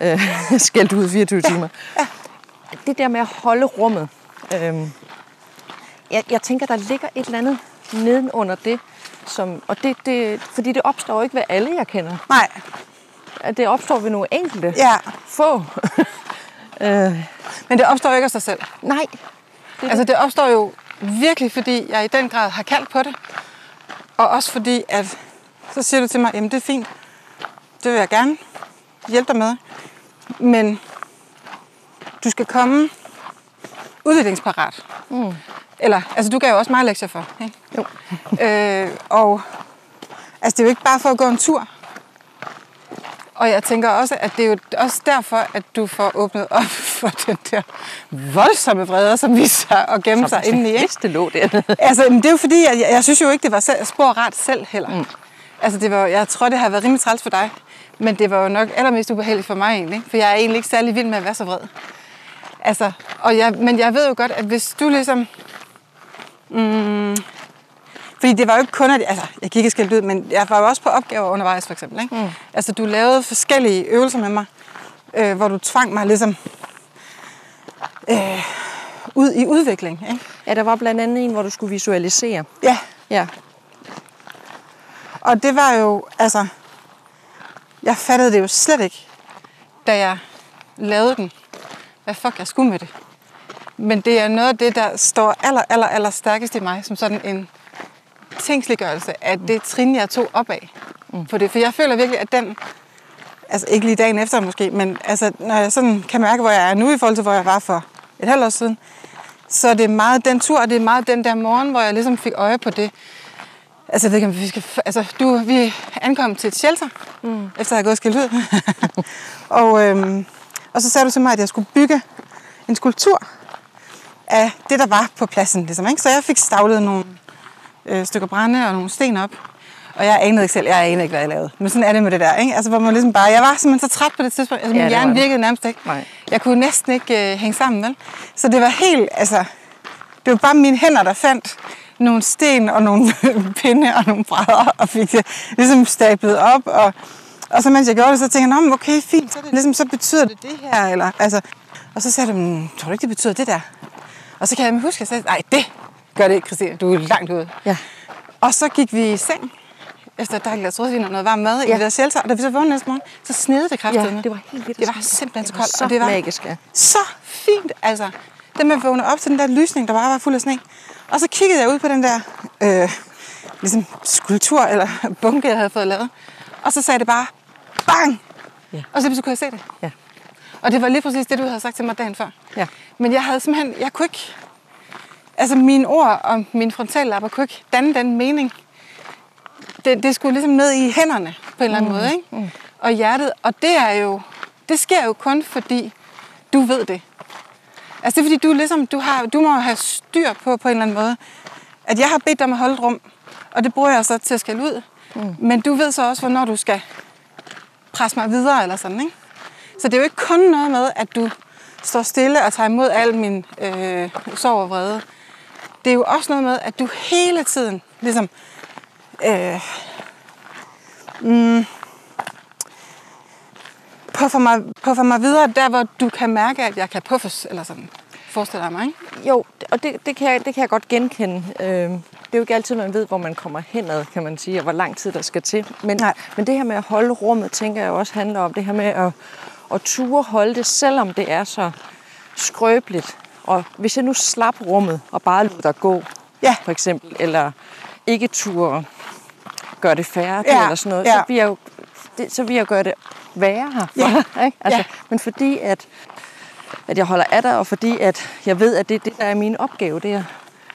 øh, skældte ud 24 ja. timer. Ja. Det der med at holde rummet, øh, jeg, jeg tænker, der ligger et eller andet nedenunder det, som, og det, det, fordi det opstår ikke ved alle, jeg kender. Nej, At Det opstår ved nogle enkelte. ja. Få. øh, Men det opstår jo ikke af sig selv. nej. Det, Altså det opstår jo virkelig, fordi jeg i den grad har kaldt på det. Og også fordi, at Så siger du til mig, jamen det er fint. Det vil jeg gerne hjælpe dig med. Men du skal komme udviklingsparat. Mm. Eller, altså du gav jo også mig lektier for, ikke? Jo. øh, og altså det er jo ikke bare for at gå en tur. Og jeg tænker også, at det er jo også derfor, at du får åbnet op for den der voldsomme vrede, som viser sig at gemme sig inde i. Ikke? Det lå dernede. Altså, men det er jo fordi, jeg, jeg synes jo ikke, det var selv, spor rart selv heller. Mm. Altså, det var, jeg tror, det har været rimelig træls for dig. Men det var jo nok allermest ubehageligt for mig egentlig. For jeg er egentlig ikke særlig vild med at være så vred. Altså, og jeg, men jeg ved jo godt, at hvis du ligesom... Mm, fordi det var jo ikke kun, at altså, jeg gik ikke skældt ud, men jeg var jo også på opgaver undervejs, for eksempel. Ikke? Mm. Altså, du lavede forskellige øvelser med mig, øh, hvor du tvang mig ligesom øh, ud i udvikling. Ikke? Ja, der var blandt andet en, hvor du skulle visualisere. Ja, Ja. og det var jo, altså, jeg fattede det jo slet ikke, da jeg lavede den. Hvad fuck jeg skulle med det. Men det er noget af det, der står aller, aller, aller stærkest i mig, som sådan en tingsliggørelse af det trin, jeg tog op af. Mm. For, det, for jeg føler virkelig, at den, altså ikke lige dagen efter måske, men altså, når jeg sådan kan mærke, hvor jeg er nu i forhold til, hvor jeg var for et halvt år siden, så er det meget den tur, og det er meget den der morgen, hvor jeg ligesom fik øje på det. Altså, jeg ved ikke, om vi skal... Altså, du, vi ankom til et shelter, mm. efter at have gået skilt ud. og, øhm, og så sagde du til mig, at jeg skulle bygge en skulptur af det, der var på pladsen. Ligesom, ikke? Så jeg fik stavlet nogle øh, stykker brænde og nogle sten op. Og jeg anede ikke selv, jeg anede ikke, hvad jeg lavede. Men sådan er det med det der, ikke? Altså, hvor man ligesom bare, jeg var simpelthen så træt på det tidspunkt. Altså, min Ja, hjerne virkede nærmest ikke. Nej. Jeg kunne næsten ikke øh, hænge sammen, vel? Så det var helt, altså... Det var bare mine hænder, der fandt nogle sten og nogle pinde og nogle brædder, og fik det ligesom stablet op. Og, og så mens jeg gjorde det, så tænkte jeg, "Nå, okay, fint, så, det ligesom, så betyder det det her. Eller, altså, og så sagde "Men, tror du ikke, det betyder det der? Og så kan jeg huske, at jeg sagde, nej, det gør det ikke, Christine, du er langt ude. Ja. Og så gik vi i seng, efter et dejligt glas rødvin og noget varm mad ja. i Ja. det der shelter. Og da vi så vågnede næste morgen, så snede det kraftigt. Ja, det var helt vildt. Det var simpelthen så Det var koldt. så og det var magisk, ja. så fint, altså. Det med at vågne op til den der lysning, der bare var fuld af sne. Og så kiggede jeg ud på den der øh, ligesom skulptur eller bunke, jeg havde fået lavet. Og så sagde det bare, bang! Ja. Og så kunne jeg se det. Ja. Og det var lige præcis det, du havde sagt til mig dagen før. Ja. Men jeg havde simpelthen, jeg kunne ikke, altså mine ord og mine frontallapper kunne ikke danne den mening. Det, det skulle ligesom ned i hænderne på en eller anden mm. måde, ikke? Mm. Og hjertet. Og det er jo, det sker jo kun fordi, du ved det. Altså det er fordi, du, ligesom, du, har, du må have styr på på en eller anden måde, at jeg har bedt dig om at holde et rum, og det bruger jeg så til at skælde ud. Mm. Men du ved så også, hvornår du skal presse mig videre eller sådan, ikke? Så det er jo ikke kun noget med, at du står stille og tager imod al min øh, sorg og vrede. Det er jo også noget med, at du hele tiden ligesom øh, mm, puffer, mig, puffer mig videre der, hvor du kan mærke, at jeg kan puffes, eller sådan. Forestiller jeg mig, ikke? Jo, og det, det, kan jeg, det kan jeg godt genkende. Øh, det er jo ikke altid, man ved, hvor man kommer henad, kan man sige, og hvor lang tid der skal til. Men, Nej. men det her med at holde rummet, tænker jeg også handler om det her med at, at ture holde det, selvom det er så skrøbeligt. Og hvis jeg nu slap rummet og bare lod dig gå, Ja. for eksempel, eller ikke ture gøre det færdigt, Ja, eller sådan noget, ja. så, vil jeg jo, det, så vil jeg gøre det værre her. Ja, ikke? Altså, ja. Men fordi at, at jeg holder af dig, og fordi at jeg ved, at det er det, der er min opgave, det er,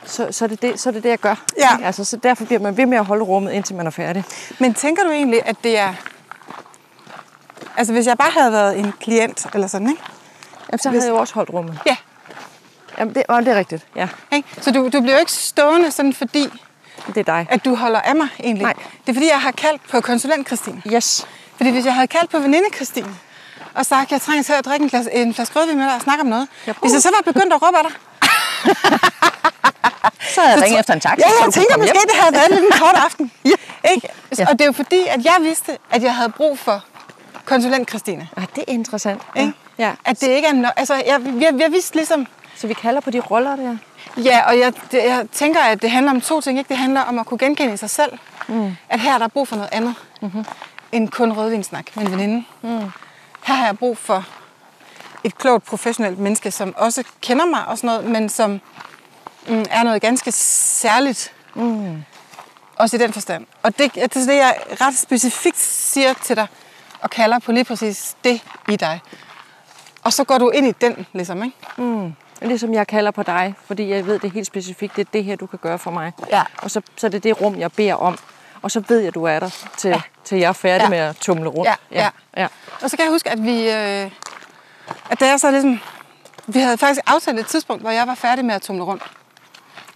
så, så, er det det, så er det det, jeg gør. Ja. Ikke? Altså, så derfor bliver man ved med at holde rummet, indtil man er færdig. Men tænker du egentlig, at det er... Altså, hvis jeg bare havde været en klient, eller sådan, ikke? Jamen, så havde jeg jo også holdt rummet. Ja. Jamen, det, jamen, det er rigtigt. Ja, Ikke? Så du, du bliver jo ikke stående sådan, fordi det er dig. at du holder af mig, egentlig. Nej. Det er, fordi jeg har kaldt på konsulent Christine. Yes. Fordi hvis jeg havde kaldt på veninde Christine, og sagt, jeg trænger til at drikke en, glas, en flaske rødvin med dig og snakke om noget. Ja, Hvis jeg så var begyndt at råbe af dig, Så havde jeg ringet efter en taxa. Ja, jeg tænker måske, hjem. det havde været lidt en kort aften. Ja. Ikke? Ja. Og det er jo fordi, at jeg vidste, at jeg havde brug for konsulent Christine. Ah, det er interessant. Ikke? Ja. At det ikke er no- Altså, jeg, jeg, jeg vidste ligesom... Så vi kalder på de roller der. Ja, og jeg, det, jeg tænker, at det handler om to ting. Ikke? Det handler om at kunne genkende sig selv. Mm. At her er der brug for noget andet. Mm-hmm. End kun rødvinsnak med en veninde. Mm. Her har jeg brug for et klogt, professionelt menneske, som også kender mig og sådan noget, men som mm, er noget ganske særligt. Mm. Også i den forstand. Og det, det er det, jeg ret specifikt siger til dig, og kalder på lige præcis det i dig. Og så går du ind i den, ligesom, ikke? Mm. Ligesom jeg kalder på dig, fordi jeg ved det helt specifikt, det er det her, du kan gøre for mig. Ja. Og så, så er det det rum, jeg beder om. Og så ved jeg, du er der, til, ja. til jeg er færdig Ja. med at tumle rundt. Ja, ja. ja. Og så kan jeg huske, at vi... Øh, at da jeg så ligesom... Vi havde faktisk aftalt et tidspunkt, hvor jeg var færdig med at tumle rundt.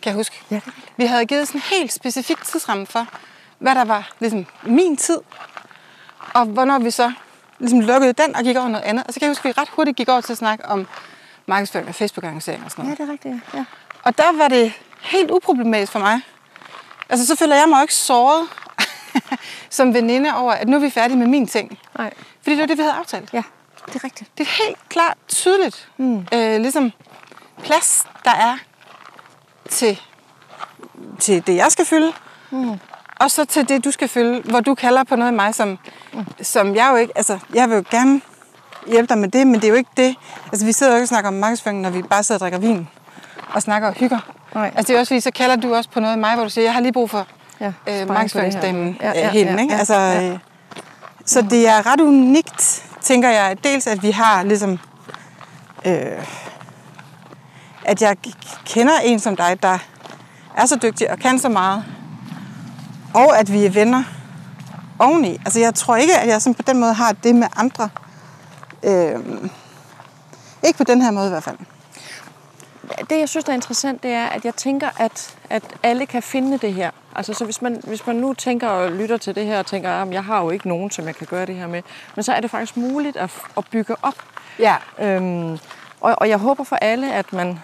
Kan jeg huske. Ja, det vi havde givet sådan en helt specifik tidsramme for, hvad der var ligesom min tid. Og hvornår vi så ligesom lukkede den og gik over noget andet. Og så kan jeg huske, at vi ret hurtigt gik over til at snakke om markedsføring og Facebook-annoncering og sådan Ja, noget. det er rigtigt. Ja. Og der var det helt uproblematisk for mig. Altså, så føler jeg mig jo ikke såret som veninde over, at nu er vi færdige med min ting. Nej. Fordi det var det, vi havde aftalt. Ja, det er rigtigt. Det er helt klart tydeligt, mm. øh, ligesom plads, der er til, til det, jeg skal fylde, mm. og så til det, du skal fylde, hvor du kalder på noget af mig, som, mm. som jeg jo ikke, altså, jeg vil jo gerne hjælpe dig med det, men det er jo ikke det. Altså, vi sidder jo ikke og snakker om markedsføring, når vi bare sidder og drikker vin og snakker og hygger. Nej. Altså, det er også fordi, så kalder du også på noget af mig, hvor du siger, jeg har lige brug for Ja, øh, markedsføringsdamen. Ja, ja, ja, ikke? altså, ja. øh, så det er ret unikt, tænker jeg, dels at vi har ligesom, øh, at jeg kender en som dig, der er så dygtig og kan så meget, og at vi er venner oveni. Altså jeg tror ikke, at jeg sådan på den måde har det med andre. Øh, ikke på den her måde i hvert fald. det, jeg synes, der er interessant, det er, at jeg tænker, at, at alle kan finde det her. Altså, så hvis man, hvis man nu tænker og lytter til det her og tænker, at jeg har jo ikke nogen, som jeg kan gøre det her med, men så er det faktisk muligt at, at bygge op. Ja. Øhm, og, og jeg håber for alle, at man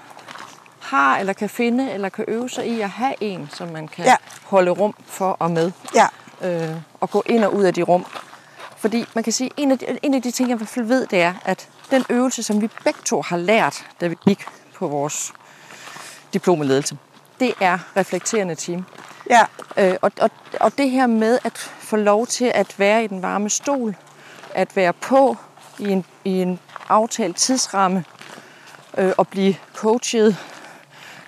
har eller kan finde eller kan øve sig i at have en, som man kan Ja. holde rum for og med. Ja. øh, og gå ind og ud af de rum. Fordi man kan sige, en af, de, en af de ting, jeg i hvert fald ved, det er, at den øvelse, som vi begge to har lært, da vi gik på vores diplom i ledelse, det er reflekterende team. Ja. Øh, og, og, og det her med at få lov til at være i den varme stol, at være på i en, i en aftalt tidsramme, øh, og blive coachet,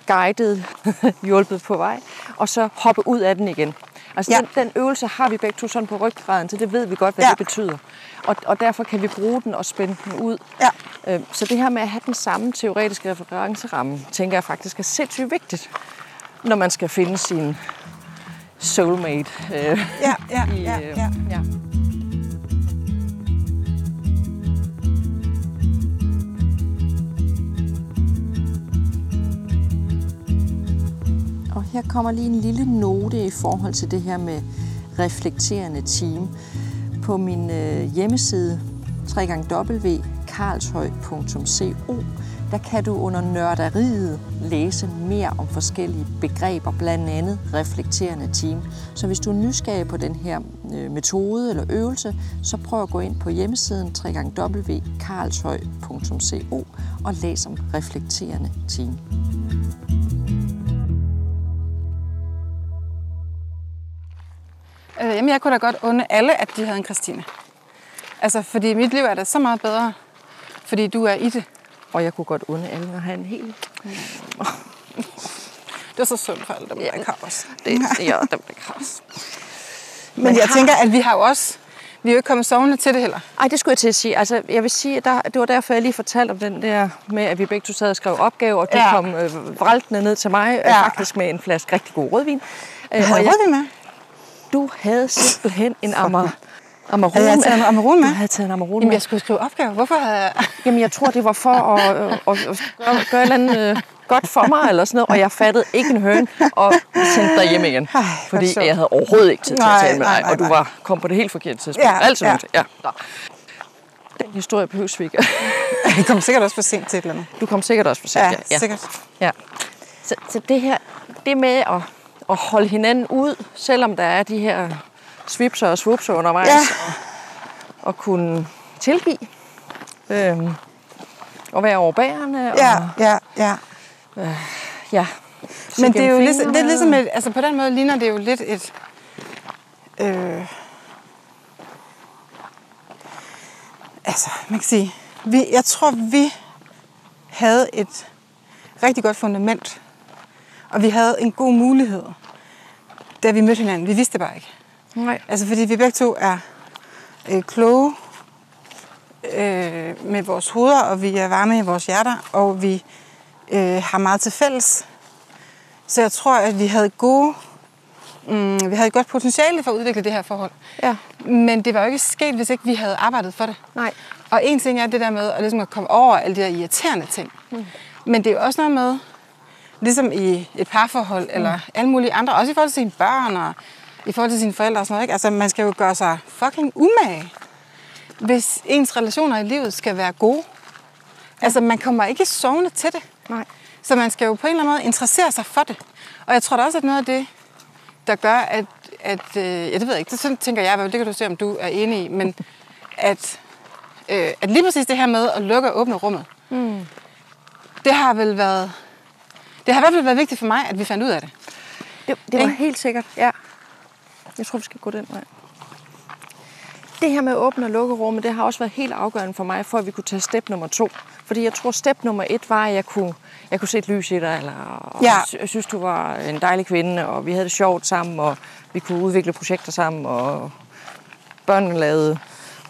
guidet, hjulpet på vej, og så hoppe ud af den igen. Altså Ja. ja. den, den øvelse har vi begge to sådan på ryggraden, så det ved vi godt, hvad Ja. ja. det betyder. Og, og derfor kan vi bruge den og spænde den ud. Ja. Øh, Så det her med at have den samme teoretiske referenceramme, tænker jeg faktisk er sindssygt vigtigt, når man skal finde sin soulmate. Øh, Ja, ja, i, ja, øh, ja. ja. Og her kommer lige en lille note i forhold til det her med reflekterende team. På min øh, hjemmeside www.karlshøj.co der kan du under nørderiet læse mere om forskellige begreber, blandt andet reflekterende team. Så hvis du er nysgerrig på den her øh, metode eller øvelse, så prøv at gå ind på hjemmesiden www.karlshøj.co og læs om reflekterende team. Øh, jamen, jeg kunne da godt unde alle, at de havde en Christine. Altså, fordi mit liv er da så meget bedre, fordi du er i det. Og jeg kunne godt unde alle at have en hel Det er så sundt for alle dem, der ikke har os. Det, ja, dem der ikke har os. Men jeg tænker, at vi har jo også... Vi er jo ikke kommet sovende til det heller. Ej, det skulle jeg til at sige. Altså, jeg vil sige, at der, det var derfor, jeg lige fortalte om den der med, at vi begge to sad og skrev opgave, og du Ja. kom øh, vraltende ned til mig, ja. Ja. faktisk med en flaske rigtig god rødvin. Øh, Har og jeg jeg, rødvin med? Du havde simpelthen en amar, Amarone. Jeg taget en Amarone med? Du havde taget en Amarone Jamen, med. jeg skulle skrive opgave. Hvorfor havde jeg... Jamen, jeg tror, det var for at, øh, at, at gøre, gøre et eller andet øh, godt for mig, eller sådan noget, og jeg fattede ikke en høn, og sendte dig hjem igen. Ej, fordi sjovt. jeg havde overhovedet ikke tid til Nej, at tale med dig, nej, og du var, kom på det helt forkerte tidspunkt. Ja, Alt sådan ja. Ja. Den historie behøves vi ikke. Jeg kom sikkert også for sent til et eller andet. Du kom sikkert også for sent. Ja, ja. sikkert. Ja. Så, så det her, det med at, at holde hinanden ud, selvom der er de her svipser og swupser undervejs, Ja. og, og kunne tilgive, øhm, og være overbærende. Ja, Og, ja, ja. ja. Men det er jo ligesom, det er ligesom et, altså på den måde ligner det jo lidt et, øh, altså man kan sige, vi, jeg tror vi havde et rigtig godt fundament, og vi havde en god mulighed da vi mødte hinanden. Vi vidste det bare ikke. Nej. Altså fordi vi begge to er øh, kloge øh, med vores hoveder, og vi er varme i vores hjerter, og vi øh, har meget til fælles. Så jeg tror, at vi havde gode, mm, vi havde et godt potentiale for at udvikle det her forhold. Ja. Men det var jo ikke sket, hvis ikke vi havde arbejdet for det. Nej. Og en ting er det der med at, ligesom at komme over alle de der irriterende ting. Mm. Men det er jo også noget med, ligesom i et parforhold, eller alle mulige andre, også i forhold til sine børn, og i forhold til sine forældre og sådan noget. Ikke? Altså, man skal jo gøre sig fucking umage, hvis ens relationer i livet skal være gode. Altså, man kommer ikke sovende til det. Nej. Så man skal jo på en eller anden måde interessere sig for det. Og jeg tror da også, at noget af det, der gør, at... at øh, ja, det ved jeg ikke. Det sådan tænker jeg, det kan du se, om du er enig i. Men at, øh, at lige præcis det her med at lukke og åbne rummet, mm. det har vel været... Det har i hvert fald været vigtigt for mig, at vi fandt ud af det. Det, det var Ikke? helt sikkert, ja. Jeg tror, vi skal gå den vej. Det her med at åbne og lukke rummet, det har også været helt afgørende for mig, for at vi kunne tage step nummer to. Fordi jeg tror, step nummer et var, at jeg kunne, jeg kunne se et lys i dig, eller Ja. jeg synes, du var en dejlig kvinde, og vi havde det sjovt sammen, og vi kunne udvikle projekter sammen, og børnene lavede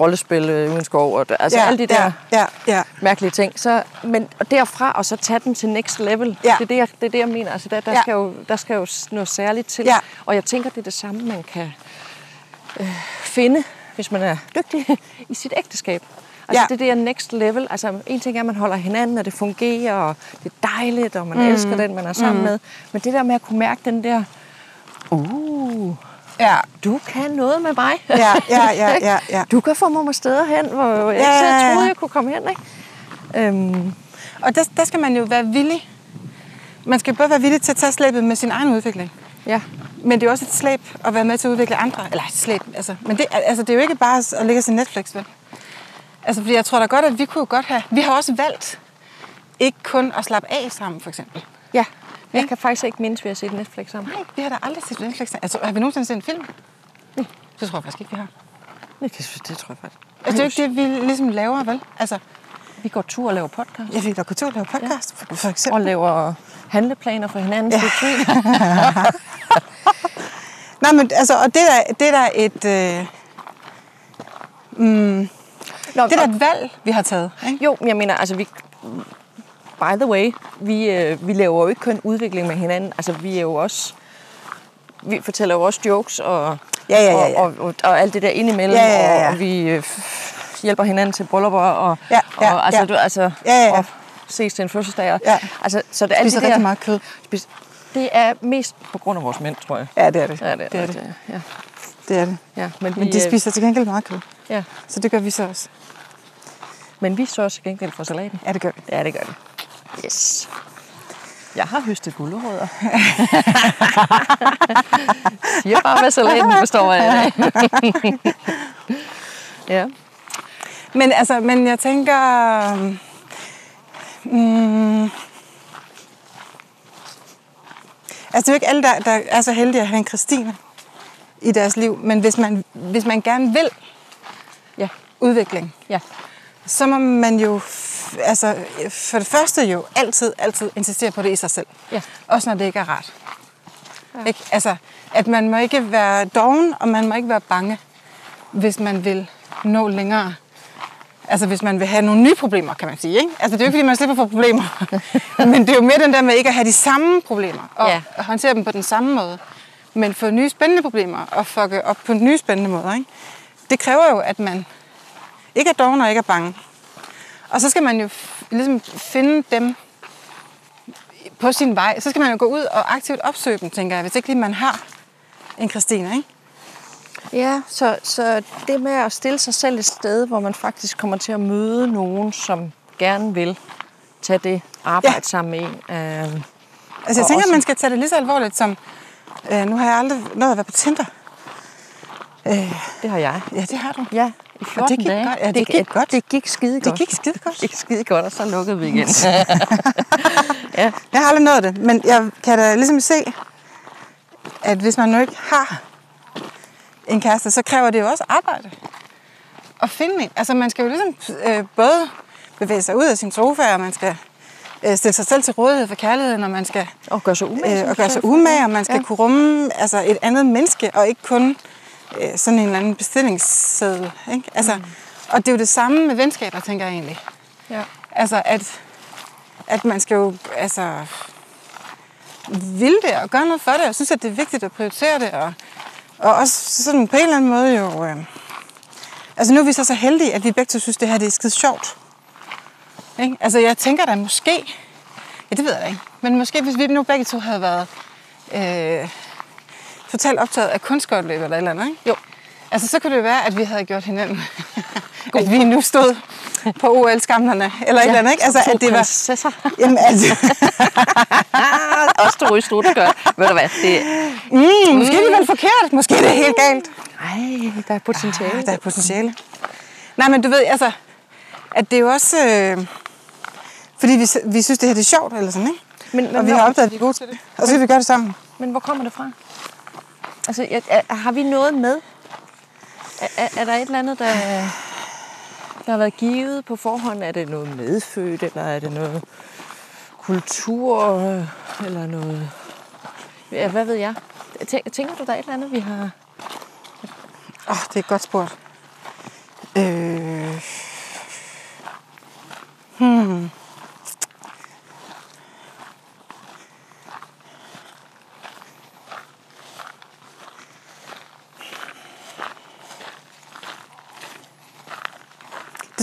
rollespil øh, uden skov, og altså alle de der Ja, ja, ja. mærkelige ting. Så, men og derfra og så tage den til next level, Ja. det, er det, jeg, det er det, jeg mener. Altså, der, der, Ja. skal jo, der skal jo noget særligt til. Ja. Og jeg tænker, det er det samme, man kan øh, finde, hvis man er dygtig i sit ægteskab. Altså Ja. det er her next level. Altså en ting er, at man holder hinanden, og det fungerer, og det er dejligt, og man mm. elsker den, man er sammen mm. med. Men det der med at kunne mærke den der, uh, ja. du kan noget med mig. Ja, ja, ja, ja, ja. Du kan få mig med steder hen, hvor jeg ikke Ja, ja, ja. troede, jeg kunne komme hen. Ikke? Øhm, Og der, der skal man jo være villig. Man skal både være villig til at tage slæbet med sin egen udvikling. ja. Men det er jo også et slæb at være med til at udvikle andre. Eller et slæb, altså. Men det, altså, det er jo ikke bare at lægge sig Netflix, vel? Altså, fordi jeg tror da godt, at vi kunne godt have... Vi har også valgt ikke kun at slappe af sammen, for eksempel. Ja, jeg Ikke? kan faktisk ikke mindes, at vi har set Netflix sammen. Nej, vi har da aldrig set Netflix sammen. Altså, har vi nogensinde set en film? Nej, det tror jeg faktisk ikke, vi har. Det, det tror jeg faktisk. Altså, det er jo ikke det, vi ligesom laver, vel? Altså, Vi går tur og laver podcast. jeg fik da kultur at lave podcast, for, for eksempel. Og laver handleplaner for hinanden. Ja. Nej, men altså, og det er det er der et... Øh, mm, Nå, det er et valg, vi har taget. Ikke? Jo, jeg mener, altså vi... By the way, vi, øh, vi laver jo ikke kun udvikling med hinanden. Altså vi er jo også... Vi fortæller jo også jokes og, Ja, ja, ja, ja. Og, og, og, og alt det der indimellem. Ja, ja, ja. Og, og vi øh, hjælper hinanden til bryllupper og, Ja, ja, og altså, ja. Du, altså, Ja, ja, ja. og ses til en fødselsdag. og- Ja. Altså, så det er alt Spiser det der, rigtig meget kød. Spis, det er mest på grund af vores mænd, tror jeg. Ja, det er det. Ja, det er det, er det. det. Ja. det, er det. Ja, men, Men vi, de øh, spiser til gengæld meget kød. Ja, Så det gør vi så også. men vi så til gengæld for salaten. Ja, det gør vi. Ja, det gør vi. Yes. Jeg har høstet gulerødder. Siger bare, hvad salaten består af. ja. Men altså, men jeg tænker... Mm, altså, det er jo ikke alle, der, der er så heldige at have en Christine i deres liv. Men hvis man, hvis man gerne vil Ja. udvikling, Ja. Så må man jo altså, for det første jo altid, altid insistere på det i sig selv. Ja. Også når det ikke er rart. Ja. Ikke? Altså, at man må ikke være doven, og man må ikke være bange, hvis man vil nå længere. Altså hvis man vil have nogle nye problemer, kan man sige. Ikke? Altså det er jo ikke, fordi man slipper for problemer. Men det er jo mere den der med ikke at have de samme problemer, og ja. håndtere dem på den samme måde. Men få nye spændende problemer, og fucke op på nye spændende måder. Ikke? Det kræver jo, at man ikke er doven og ikke er bange. Og så skal man jo ligesom finde dem på sin vej. Så skal man jo gå ud og aktivt opsøge dem, tænker jeg, hvis ikke lige man har en Christine, ikke? Ja, så, så det med at stille sig selv et sted, hvor man faktisk kommer til at møde nogen, som gerne vil tage det arbejde Ja. sammen med en. Øh, Altså jeg tænker, også- at man skal tage det lige så alvorligt som... Øh, nu har jeg aldrig nået at være på Tinder. Øh, det har jeg. ja, det har du. Ja, i 14 Og det gik dage. godt. Ja, det gik godt. Det gik skide godt. Det gik skide godt. Det gik skide godt, og så lukkede vi igen. ja. Jeg har aldrig nået det, men jeg kan da ligesom se, at hvis man nu ikke har en kæreste, så kræver det jo også arbejde at finde en. Altså man skal jo ligesom øh, både bevæge sig ud af sin sofa, og man skal øh, stille sig selv til rådighed for kærligheden, når man skal Og gøre sig umage. øh, og gøre sig umage, og man skal ja. kunne rumme altså, et andet menneske, og ikke kun øh, sådan en eller anden bestillingsseddel. Ikke? Altså, mm. Og det er jo det samme med venskaber, tænker jeg egentlig. Ja. Altså, at, at man skal jo altså, ville det og gøre noget for det, og synes, at det er vigtigt at prioritere det, og, og også sådan på en eller anden måde jo... Øh, altså nu er vi så så heldige, at vi begge to synes, det her det er skide sjovt. Ikke? Altså jeg tænker da måske, ja det ved jeg da ikke, men måske hvis vi nu begge to havde været øh, totalt optaget af kunstskøjteløb eller et eller andet, ikke? Jo. Altså så kunne det være, at vi havde gjort hinanden, at vi nu stod på OL-skamlerne, eller et eller andet, ikke? Altså at det var... prinsesser. Jamen, altså, Også to i strutskørt. Ved du hvad? Det... mm, måske er det vel forkert, måske er det helt galt. Ej, der er potentiale. Ah, der er potentiale. Nej, men du ved, altså, at det er jo også... Øh, fordi vi, vi synes, det her det er sjovt, eller sådan, ikke? Men, Og men, vi har opdaget, at vi er gode til det. Og så kan vi gøre det sammen. men hvor kommer det fra? Altså, er, er, har vi noget med? Er, er, er der et eller andet, der, der har været givet på forhånd? Er det noget medfødt, eller er det noget kultur, eller noget... Ja, hvad ved jeg? Tænker, tænker du, der er et eller andet, vi har... Åh, oh, det er et godt spurgt. Øh... Hmm.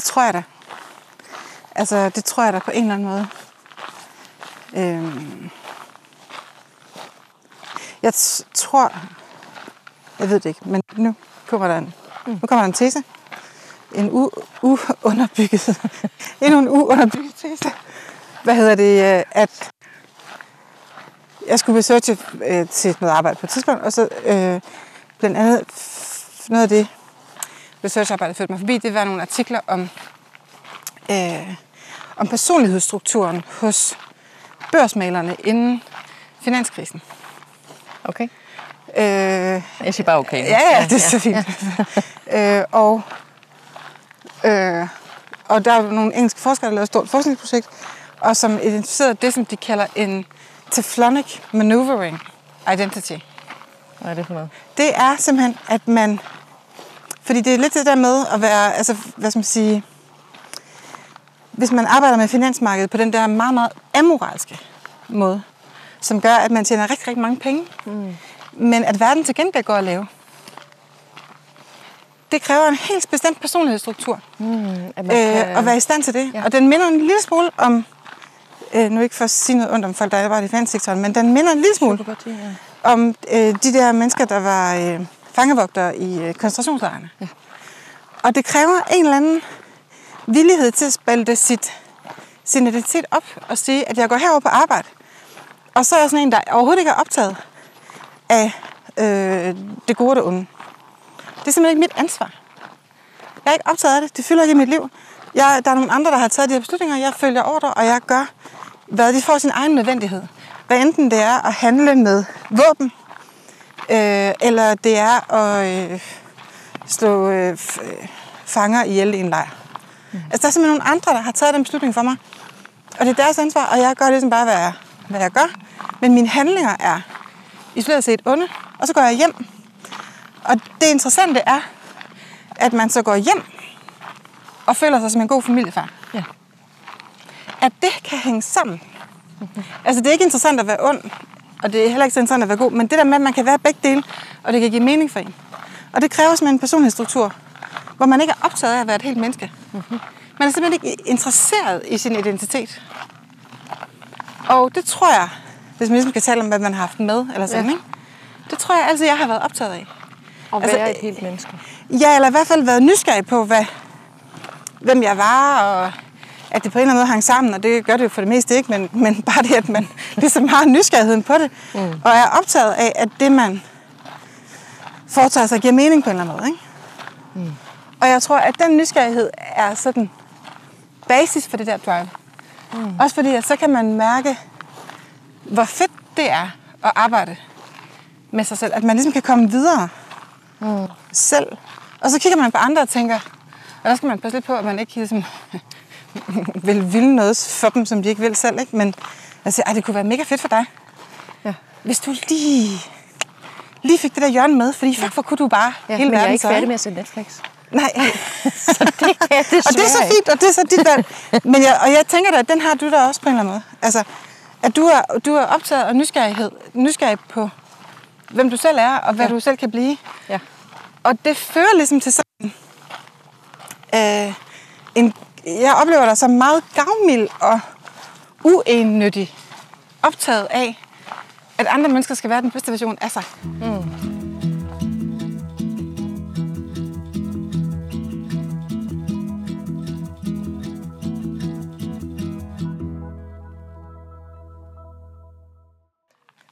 Tror jeg da. Altså, det tror jeg da på en eller anden måde. Øhm. Jeg t- tror, jeg ved det ikke, men nu kommer der en, mm. nu kommer der en tese. En u- uunderbygget, endnu en uunderbygget tese. Hvad hedder det, øh, at jeg skulle researche øh, til noget arbejde på et tidspunkt, og så øh, blandt andet noget af det researcharbejde, der førte mig forbi, det var nogle artikler om, øh, om personlighedsstrukturen hos børsmalerne inden finanskrisen. Okay. Øh, Jeg siger bare okay. Ja, ja, det er så fint. øh, og, øh, og der er nogle engelske forskere, der lavede et stort forskningsprojekt, og som identificerede det, som de kalder en teflonic maneuvering identity. Hvad er det for noget? Det er simpelthen, at man... Fordi det er lidt det der med at være, altså, hvad skal man sige... Hvis man arbejder med finansmarkedet på den der meget, meget amoralske måde, som gør, at man tjener rigtig, rigtig mange penge, mm. men at verden til gengæld går at lave. Det kræver en helt bestemt personlighedsstruktur Mm, at man øh, kan... at være i stand til det. Ja. Og den minder en lille smule om, øh, nu ikke for at sige noget ondt om folk, der arbejder i finanssektoren, men den minder en lille smule ja. om øh, de der mennesker, der var øh, fangevogtere i øh, koncentrationslejrene. Ja. Og det kræver en eller anden villighed til at spalte sit, sin identitet op og sige, at jeg går herover på arbejde. Og så er jeg sådan en, der overhovedet ikke er optaget af øh, det gode og det onde. Det er simpelthen ikke mit ansvar. Jeg er ikke optaget af det. Det fylder ikke i mit liv. Jeg, der er nogle andre, der har taget de her beslutninger. Jeg følger ordre, og jeg gør, hvad de får sin egen nødvendighed. Hvad enten det er at handle med våben, øh, eller det er at øh, slå øh, fanger ihjel i en lejr. Mm. Altså, der er simpelthen nogle andre, der har taget den beslutning for mig. Og det er deres ansvar, og jeg gør ligesom bare, hvad jeg, hvad jeg gør. Men mine handlinger er isoleret set onde, og så går jeg hjem. Og det interessante er, at man så går hjem og føler sig som en god familiefar. Ja. At det kan hænge sammen. Altså, det er ikke interessant at være ond, og det er heller ikke så interessant at være god, men det der med, at man kan være begge dele, og det kan give mening for en. Og det kræver simpelthen en personlighedsstruktur, hvor man ikke er optaget af at være et helt menneske. Mm-hmm. Man er simpelthen ikke interesseret i sin identitet. Og det tror jeg, hvis man ligesom kan tale om, hvad man har haft med, eller sådan, Ja. ja. ikke? det tror jeg altid, jeg har været optaget af. Og Altså, være et helt menneske. Ja, eller i hvert fald været nysgerrig på, hvad, hvem jeg var, og at det på en eller anden måde hang sammen, og det gør det jo for det meste ikke, men, men bare det, at man ligesom har nysgerrigheden på det, mm. og er optaget af, at det, man foretager sig, giver mening på en eller anden måde. Ikke? Mm. Og jeg tror, at den nysgerrighed er sådan basis for det der drive. Mm. Også fordi, at så kan man mærke, hvor fedt det er at arbejde med sig selv. At man ligesom kan komme videre mm. selv. Og så kigger man på andre og tænker, og der skal man passe lidt på, at man ikke ligesom vil ville noget for dem, som de ikke vil selv. Ikke? Men jeg siger, det kunne være mega fedt for dig, Ja. hvis du lige, lige fik det der hjørne med. Fordi fuck, hvor kunne du bare Ja, hele men jeg er verden ikke færdig med at se Netflix. Nej, Så det kan jeg og det er så fint, og det er så dit valg. Men jeg, og jeg tænker da, at den har du da også på en eller anden måde. Altså, at du er, du er optaget af nysgerrighed, nysgerrig på, hvem du selv er, og hvad ja. du selv kan blive. Ja. Og det fører ligesom til sådan... Øh, en, jeg oplever dig som meget gavmild og uennyttig. Optaget af, at andre mennesker skal være den bedste version af sig.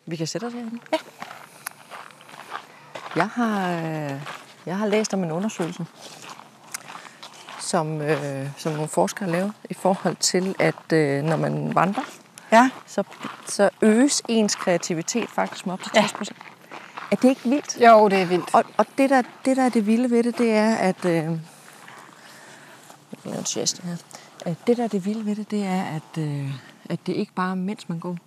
Vi kan sætte os herinde. Ja. Jeg har, øh, jeg har læst om en undersøgelse, som, øh, som nogle forskere har lavet i forhold til, at øh, når man vandrer, Ja. så, så øges ens kreativitet faktisk med op til Ja. 60 procent. Er det ikke vildt? Jo, det er vildt. Og, og det, der, det, der er det vilde ved det, det er, at... Øh, jeg en geste her. At det, der er det vilde ved det, det er, at, øh, at det ikke bare er, mens man går.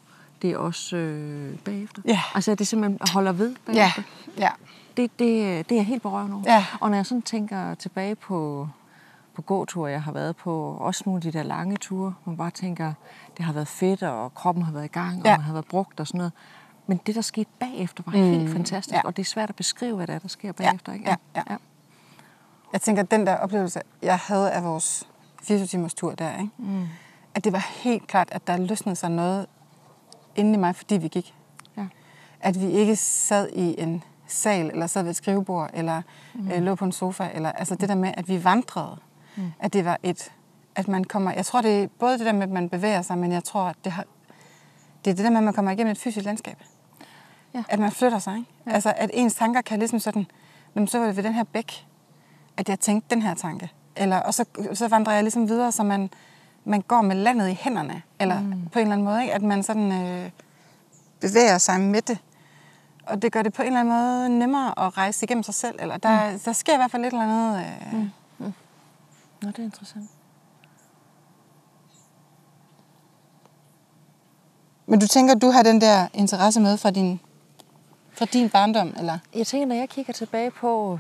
Det er også øh, bagefter. Ja. Altså, at det simpelthen holder ved Ja, bagefter. ja. Det, det, det er helt berørt over. Ja. Og når jeg sådan tænker tilbage på, på gåture, jeg har været på, også nogle af de der lange ture, man bare tænker, det har været fedt, og kroppen har været i gang, og Ja. man har været brugt og sådan noget. Men det, der skete bagefter, var mm. helt fantastisk, Ja. og det er svært at beskrive, hvad der, er, der sker bagefter. Ikke? ja, ja. Jeg tænker, at den der oplevelse, jeg havde af vores 24 timers tur der, ikke? Mm. at det var helt klart, at der løsnede sig noget inde i mig, fordi vi gik. Ja. At vi ikke sad i en sal, eller sad ved et skrivebord, eller mm. øh, lå på en sofa, eller altså det der med, at vi vandrede. Mm. At det var et, at man kommer, jeg tror det er både det der med, at man bevæger sig, men jeg tror, at det, har, det er det der med, at man kommer igennem et fysisk landskab. Ja. At man flytter sig, ikke? Ja. Altså, at ens tanker kan ligesom sådan, "Nå, men så var det ved den her bæk, at jeg tænkte den her tanke. Eller, og så, så vandrer jeg ligesom videre, så man, man går med landet i hænderne. Eller mm. på en eller anden måde, ikke? At man sådan øh, bevæger sig med det. Og det gør det på en eller anden måde nemmere at rejse igennem sig selv. Eller der, mm. der sker i hvert fald et eller andet... Øh, mm. Nå, det er interessant. Men du tænker, du har den der interesse med fra din, fra din barndom? Eller? Jeg tænker, når jeg kigger tilbage på,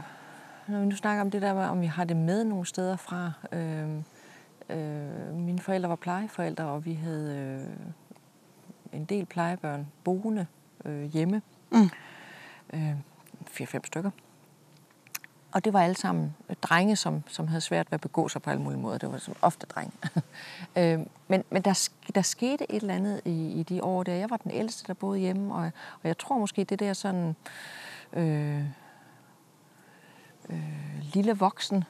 når vi nu snakker om det der om vi har det med nogle steder fra. Øh, øh, mine forældre var plejeforældre, og vi havde øh, en del plejebørn boende øh, hjemme. Mm. Øh, 4-5 stykker. Og det var alle sammen drenge, som, som havde svært ved at begå sig på alle mulige måder. Det var som ofte drenge. øh, men men der, der skete et eller andet i, i de år der. Jeg var den ældste, der boede hjemme, og, og jeg tror måske, det der sådan... Øh, øh, lille voksen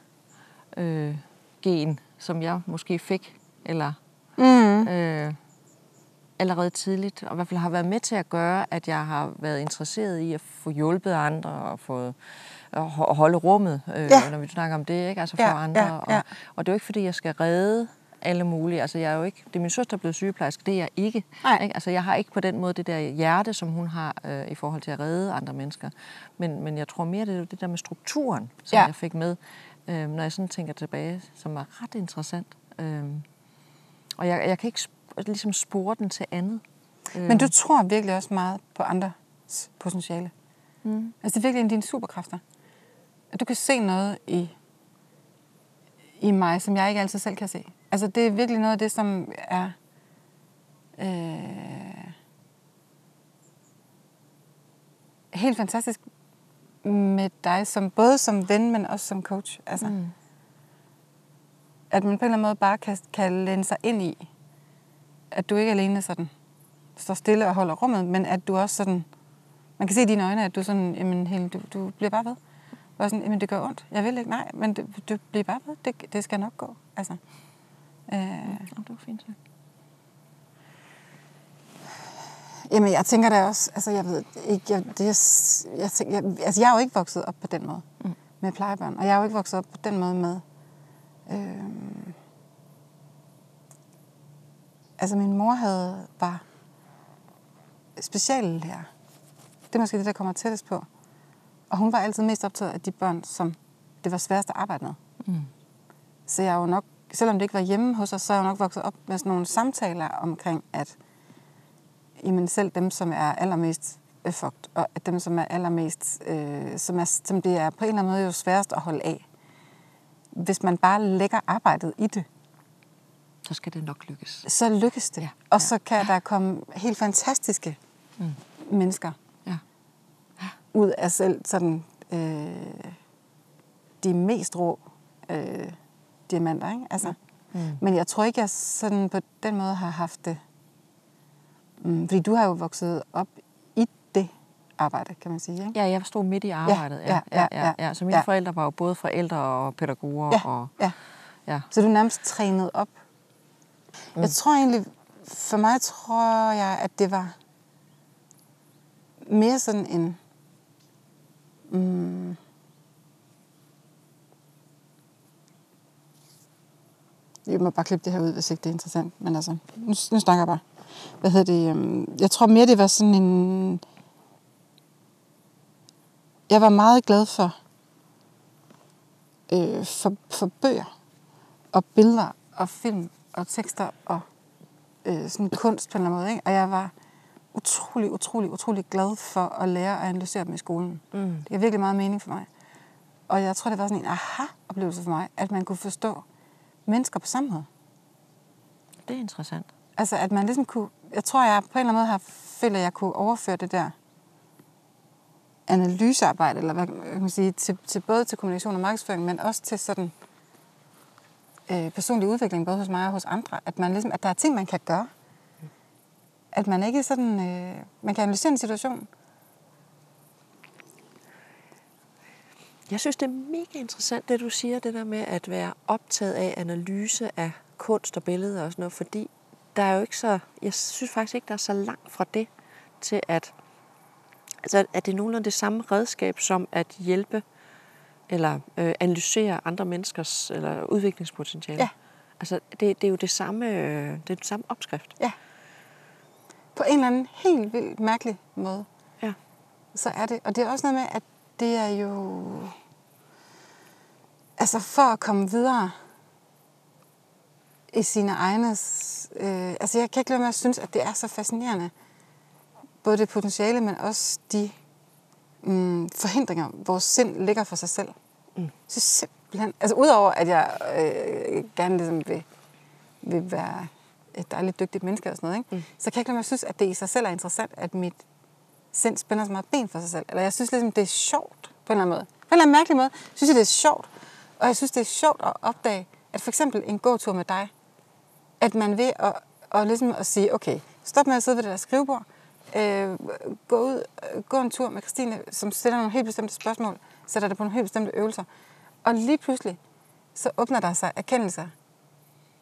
øh, gen, som jeg måske fik, eller Mm. øh, allerede tidligt, og i hvert fald har været med til at gøre, at jeg har været interesseret i at få hjulpet andre og få at ho- holde rummet, øh, Ja. når vi snakker om det, ikke? Altså for Ja, andre. ja, ja. Og, og det er jo ikke, fordi jeg skal redde alle mulige. Altså, jeg er jo ikke, det er min søster, der er blevet sygeplejerske, det er jeg ikke. Nej. ikke. Altså, jeg har ikke på den måde det der hjerte, som hun har øh, i forhold til at redde andre mennesker. Men, men jeg tror mere, det er det der med strukturen, som Ja. jeg fik med, øh, når jeg sådan tænker tilbage, som er ret interessant. Øh, og jeg, jeg kan ikke sp- ligesom spore den til andet. Øh, Men du tror virkelig også meget på andres potentiale. Mm. Altså det er virkelig en af dine superkræfter. At du kan se noget i, i mig, som jeg ikke altid selv kan se. Altså det er virkelig noget af det, som er... Øh, helt fantastisk med dig, som, både som ven, men også som coach. Altså, mm. At man på en eller anden måde bare kan, kan læne sig ind i, at du ikke alene sådan står stille og holder rummet, men at du også sådan, man kan se i dine øjne, at du sådan, jamen, hele, du, du bliver bare ved. Og sådan, jamen, det gør ondt. Jeg vil ikke, nej, men du, du bliver bare ved. Det, det skal nok gå. Altså, øh, Ja, det var fint sagt. Jamen, jeg tænker da også, altså jeg ved ikke, jeg, det, er, jeg, tænker, jeg, altså jeg er jo ikke vokset op på den måde mm. med plejebørn, og jeg er jo ikke vokset op på den måde med, øh, altså min mor havde, var speciallærer. Det er måske det, der kommer tættest på. Og hun var altid mest optaget af de børn, som det var sværest at arbejde med. Mm. Så jeg er jo nok selvom det ikke var hjemme hos os, så er jeg jo nok vokset op med sådan nogle samtaler omkring, at jamen selv dem, som er allermest fucked, og at dem, som er allermest, øh, som, er, som det er på en eller anden måde jo sværest at holde af, hvis man bare lægger arbejdet i det, Så skal det nok lykkes. så lykkes det. Ja, Og ja. så kan der komme helt fantastiske Mm. mennesker. Ud af selv sådan øh, de mest rå øh, diamanter, ikke? Altså, Mm. Men jeg tror ikke, jeg sådan på den måde har haft det. Mm, fordi du har jo vokset op i det arbejde, kan man sige, ikke? Ja, jeg stod midt i arbejdet. ja, ja, ja. ja. Så mine Ja. forældre var jo både forældre og pædagoger. Ja, Og, ja. ja. Så du er nærmest trænet op. Mm. Jeg tror egentlig, for mig tror jeg, at det var mere sådan en... Mm, jeg må bare klippe det her ud, hvis ikke det er interessant. Men altså, nu, nu snakker jeg bare. Hvad hedder det? øhm, Jeg tror mere, det var sådan en... Jeg var meget glad for, øh, for, for bøger og billeder og film og tekster og øh, sådan kunst på en eller anden måde. Ikke? Og jeg var utrolig, utrolig, utrolig glad for at lære at analysere dem i skolen. Mm. Det gav virkelig meget mening for mig. Og jeg tror, det var sådan en aha-oplevelse for mig, at man kunne forstå mennesker på samme måde. Det er interessant. Altså, at man ligesom kunne... Jeg tror, jeg på en eller anden måde har følt, at jeg kunne overføre det der analysearbejde, eller hvad kan man sige, til, til både til kommunikation og markedsføring, men også til sådan øh, personlig udvikling, både hos mig og hos andre. At, man ligesom, at der er ting, man kan gøre. At man ikke sådan... Øh, man kan analysere en situation. Jeg synes, det er mega interessant, det du siger, det der med at være optaget af analyse af kunst og billeder og sådan noget, fordi der er jo ikke så, jeg synes faktisk ikke, der er så langt fra det til at, altså at det er nogenlunde det samme redskab som at hjælpe eller øh, analysere andre menneskers eller udviklingspotentiale. Ja. Altså det, det er jo det samme, øh, det er den samme opskrift. Ja. På en eller anden helt vildt mærkelig måde. Ja. så er det. Og det er også noget med, at det er jo... Altså for at komme videre i sine egne... Øh, altså jeg kan ikke lade med at synes, at det er så fascinerende. Både det potentiale, men også de mm, forhindringer, vores sind ligger for sig selv. Mm. Så simpelthen... Altså udover, at jeg øh, gerne ligesom vil, vil være et dejligt dygtigt menneske og sådan noget, ikke? Mm. så kan jeg ikke lade at synes, at det i sig selv er interessant, at mit sind spænder så meget ben for sig selv. Eller jeg synes ligesom, det er sjovt på en eller anden måde. På en eller anden mærkelig måde synes jeg, det er sjovt. Og jeg synes, det er sjovt at opdage, at for eksempel en gåtur med dig, at man ved at, at, ligesom at sige, okay, stop med at sidde ved det der skrivebord, øh, gå ud, gå en tur med Christine, som stiller nogle helt bestemte spørgsmål, sætter det på nogle helt bestemte øvelser. Og lige pludselig, så åbner der sig erkendelser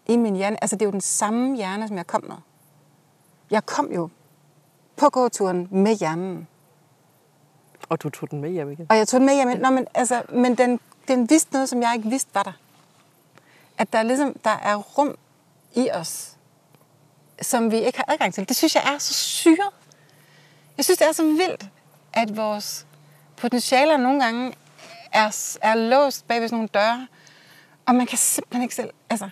i min hjerne. Altså, det er jo den samme hjerne, som jeg kom med. Jeg kom jo på gåturen med hjernen. Og du tog den med hjem igen. Og jeg tog den med hjem. Nå, men, altså, men den, den vidste noget, som jeg ikke vidste var der. At der, er ligesom, der er rum i os, som vi ikke har adgang til. Det synes jeg er så syret. Jeg synes, det er så vildt, at vores potentialer nogle gange er, er låst bag ved sådan nogle døre, og man kan simpelthen ikke selv... Altså.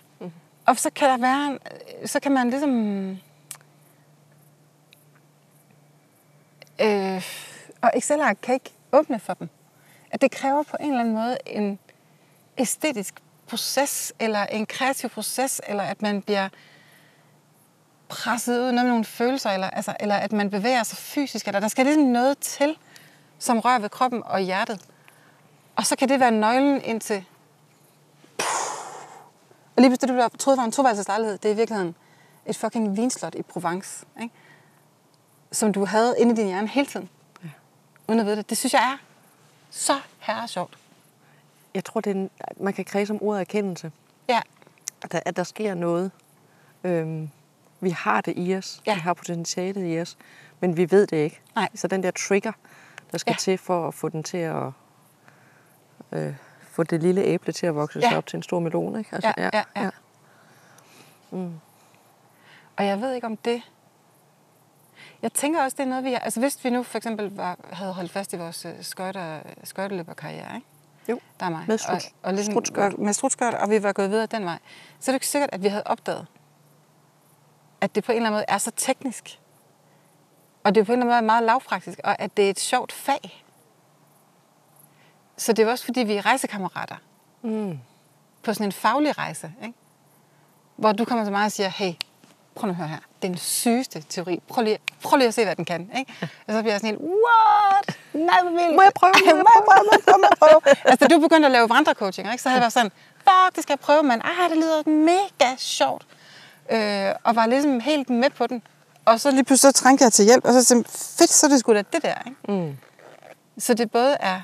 Og så kan der være... Øh, så kan man ligesom... Øh, og Excel-ark kan ikke åbne for dem. At det kræver på en eller anden måde en æstetisk proces, eller en kreativ proces, eller at man bliver presset ud med nogle følelser, eller, altså, eller at man bevæger sig fysisk, eller der skal ligesom noget til, som rører ved kroppen og hjertet. Og så kan det være nøglen ind til... Og lige pludselig, det du troede var en toværelseslejlighed, det er i virkeligheden et fucking vinslot i Provence, ikke? som du havde inde i din hjerne hele tiden, ja. uden at vide det. Det synes jeg er så herre sjovt. Jeg tror, det er en, man kan kredse om ordet erkendelse. Ja, at der, at der sker noget. Øhm, vi har det i os. Ja. Vi har potentialet i os. Men vi ved det ikke. Nej. Så den der trigger, der skal Ja. ja. til for at få den til at... Øh, få det lille æble til at vokse sig Ja. op til en stor melon. Ikke? Altså, Ja, ja, ja. og jeg ved ikke om det... Jeg tænker også, det er noget, vi... Altså hvis vi nu for eksempel var, havde holdt fast i vores øh, skøjter, skøjteløberkarriere, ikke? Jo, Der er mig. med strut- og, og ligesom, strutskørt. med strutskørt, og vi var gået videre den vej. Så er det ikke sikkert, at vi havde opdaget, at det på en eller anden måde er så teknisk. Og det er på en eller anden måde meget lavpraktisk, og at det er et sjovt fag. Så det er også fordi, vi er rejsekammerater. Mm. På sådan en faglig rejse. Ikke? Hvor du kommer til mig og siger, hey, prøv nu at høre her. Det er den sygeste teori. Prøv lige, prøv lige at se, hvad den kan. Ikke? Og så bliver jeg sådan helt, what? Nej, hvor vildt. Må jeg prøve? Må jeg prøve? Må jeg prøve? Må jeg prøve? altså, du begyndte at lave vandrecoaching, ikke? så havde jeg været sådan, fuck, det skal jeg prøve, mand. Ej, det lyder mega sjovt. Øh, og var ligesom helt med på den. Og så lige pludselig så trængte jeg til hjælp, og så tænkte fedt, så er det sgu da det der. Ikke? Mm. Så det både er,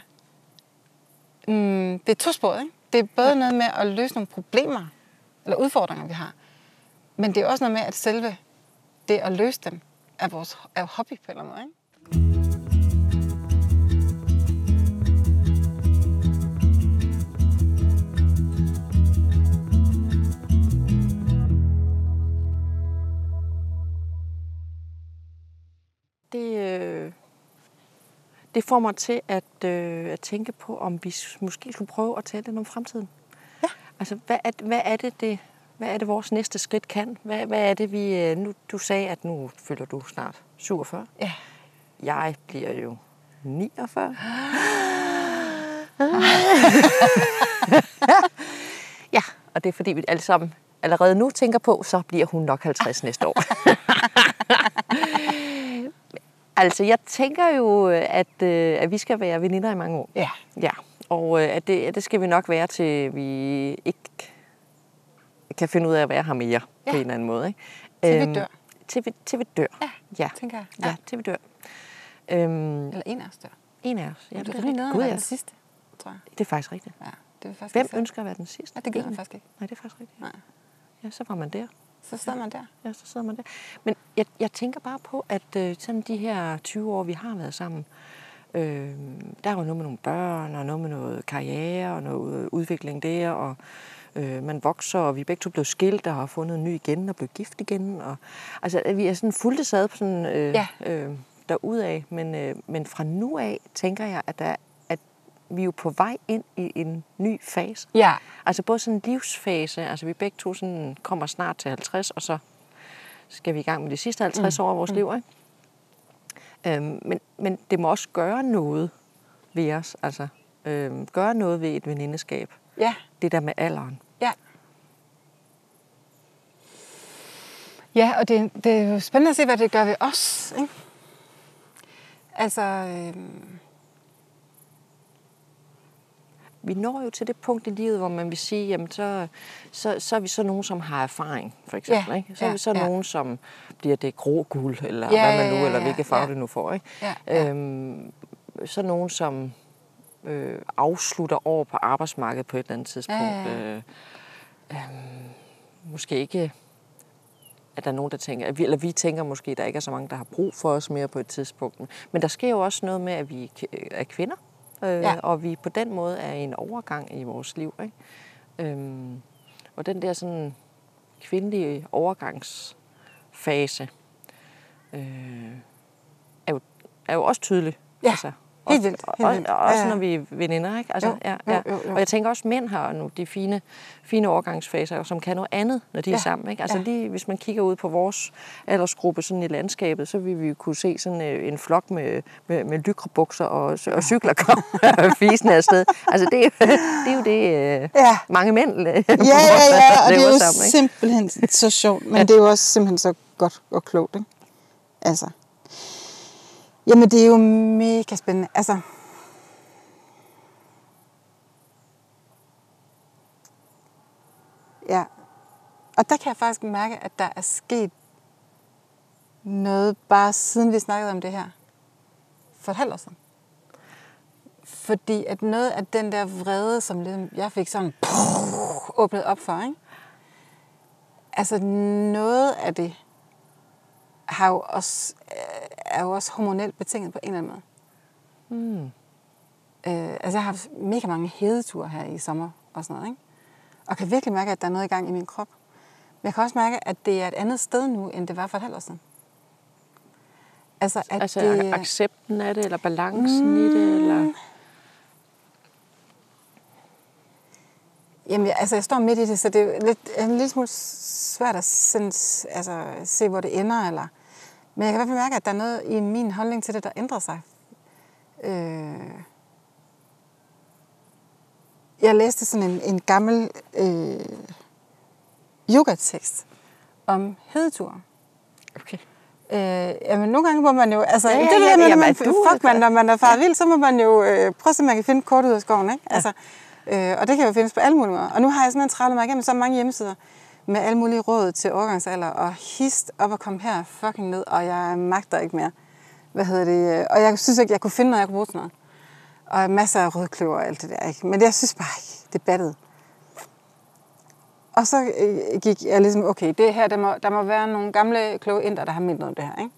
mm, det er tosporet, ikke? Det er både ja. noget med at løse nogle problemer, eller udfordringer, vi har. Men det er også noget med, at selve det at løse dem, er vores er hobby på en eller anden måde, ikke? Det, øh, det får mig til at, øh, at tænke på, om vi måske skulle prøve at tale lidt om fremtiden. Ja. Altså, hvad er, hvad er det, det hvad er det, vores næste skridt kan? Hvad, hvad er det, vi... øh, Nu, du sagde, at nu følger du snart 47. Ja. Jeg bliver jo 49. ja, og det er fordi, vi alle sammen allerede nu tænker på, så bliver hun nok 50 næste år. altså, jeg tænker jo, at, øh, at vi skal være veninder i mange år. Ja. Ja, og øh, at det, det skal vi nok være, til vi ikke kan finde ud af at være her mere ja. På en eller anden måde. Ikke? Til vi Øhm, dør. Til vi, til vi dør. Ja, ja. tænker jeg. Ja, Ja. til vi dør. Øhm, Eller en af os dør. en af os. Ja, Ja, det, du er er lige være ja. den sidste, tror jeg. det er faktisk rigtigt. Ja, det er faktisk Hvem ønsker at være den sidste? Ja, det gider man faktisk ikke. Nej, det er faktisk rigtigt. Nej. Ja, så var man der. Så sidder man der. Ja, så sidder man der. Men jeg, jeg tænker bare på, at øh, sådan de her 20 år, vi har været sammen, øh, der er jo noget med nogle børn, og noget med noget karriere, og noget udvikling der, og øh, man vokser, og vi begge to blevet skilt, og har fundet en ny igen, og blevet gift igen. Og, altså, vi er sådan fuldt sad på sådan, øh, Ja. øh, derudaf, men, øh, men fra nu af tænker jeg, at, der, vi er jo på vej ind i en ny fase. Ja. Altså både sådan en livsfase, altså vi begge to sådan kommer snart til 50, og så skal vi i gang med de sidste 50 mm. år af vores mm. liv. Ikke? Øhm, men, men det må også gøre noget ved os, altså øhm, gøre noget ved et venindeskab. Ja. Det der med alderen. Ja. Ja, og det, det er jo spændende at se, hvad det gør ved os. Ikke? Altså, øhm, Vi når jo til det punkt i livet, hvor man vil sige, jamen så, så, så er vi så nogen, som har erfaring, for eksempel. Ja, ikke? Så er ja, vi så ja. nogen, som bliver det grå guld, eller Ja, hvad man nu, ja, ja, eller hvilke farve ja. det nu får. Ikke? Ja, ja. Øhm, så nogen, som øh, afslutter år på arbejdsmarkedet på et eller andet tidspunkt. Ja, ja, Øh, øh, måske ikke, at der er nogen, der tænker, at vi, eller vi tænker måske, at der ikke er så mange, der har brug for os mere på et tidspunkt. Men der sker jo også noget med, at vi er kvinder, øh, Ja. og vi på den måde er i en overgang i vores liv. Ikke? Øhm, og den der sådan kvindelige overgangsfase øh, er, jo, er jo også tydelig. Ja, altså, helt også, vildt, helt Også, vildt. også Ja, ja. når vi er veninder, ikke? Altså, Jo, ja, jo, ja. jo, jo. Og jeg tænker også, mænd har nu de fine, fine overgangsfaser, som kan noget andet, når de er Ja, sammen. Ikke? Altså ja. lige, hvis man kigger ud på vores aldersgruppe sådan i landskabet, så vil vi jo kunne se sådan øh, en flok med, med, med lykrebukser og, og cykler komme fisende afsted. Altså det, er jo- det er jo det, øh, Ja. mange mænd øh, ja, ja, ja, og det er jo sammen. Ikke? simpelthen så sjovt, men det er jo også simpelthen så godt og klogt, ikke? Altså. Jamen, det er jo mega spændende. Altså, ja. Og der kan jeg faktisk mærke, at der er sket noget, bare siden vi snakkede om det her. For et halvt år siden. Fordi at noget af den der vrede, som ligesom jeg fik sådan åbnet op for, ikke? Altså noget af det har jo også, er jo også hormonelt betinget på en eller anden måde. Mm. Øh, altså jeg har haft mega mange hedeture her i sommer og sådan noget, ikke? Og kan virkelig mærke, at der er noget i gang i min krop. Men jeg kan også mærke, at det er et andet sted nu, end det var for et halvt år siden. Altså, at Altså det, accepten af det, eller balancen mm. i det, eller... Jamen, jeg- altså, jeg står midt i det, så det er lidt, en lille smule svært at sådan, altså, se, hvor det ender. Eller. Men jeg kan i hvert fald mærke, at der er noget i min holdning til det, der ændrer sig. Øh... Jeg læste sådan en, en gammel øh, yogatekst om hedetur. Okay. Øh, jamen, nogle gange må man jo... Altså, Ja, ja, ja, det er det ja, jamen, når man, at du- fuck, man, når man er faret vild, så må man jo øh, prøve, så man kan finde kort ud af skoven. Ikke? Altså, øh, og det kan jo findes på alle mulige måder. Og nu har jeg simpelthen travlet mig igennem så mange hjemmesider med alle mulige råd til overgangsalder, og hist op og kom her fucking ned, og jeg magter ikke mere. Hvad hedder det? Og jeg synes ikke, jeg kunne finde noget, jeg kunne bruge til noget. Og masser af rødkløver og alt det der. Ikke? Men jeg synes bare ikke, det battede. Og så øh, gik jeg ligesom, okay, det her, der må, der må være nogle gamle kloge inder, der har noget om det her. Ikke?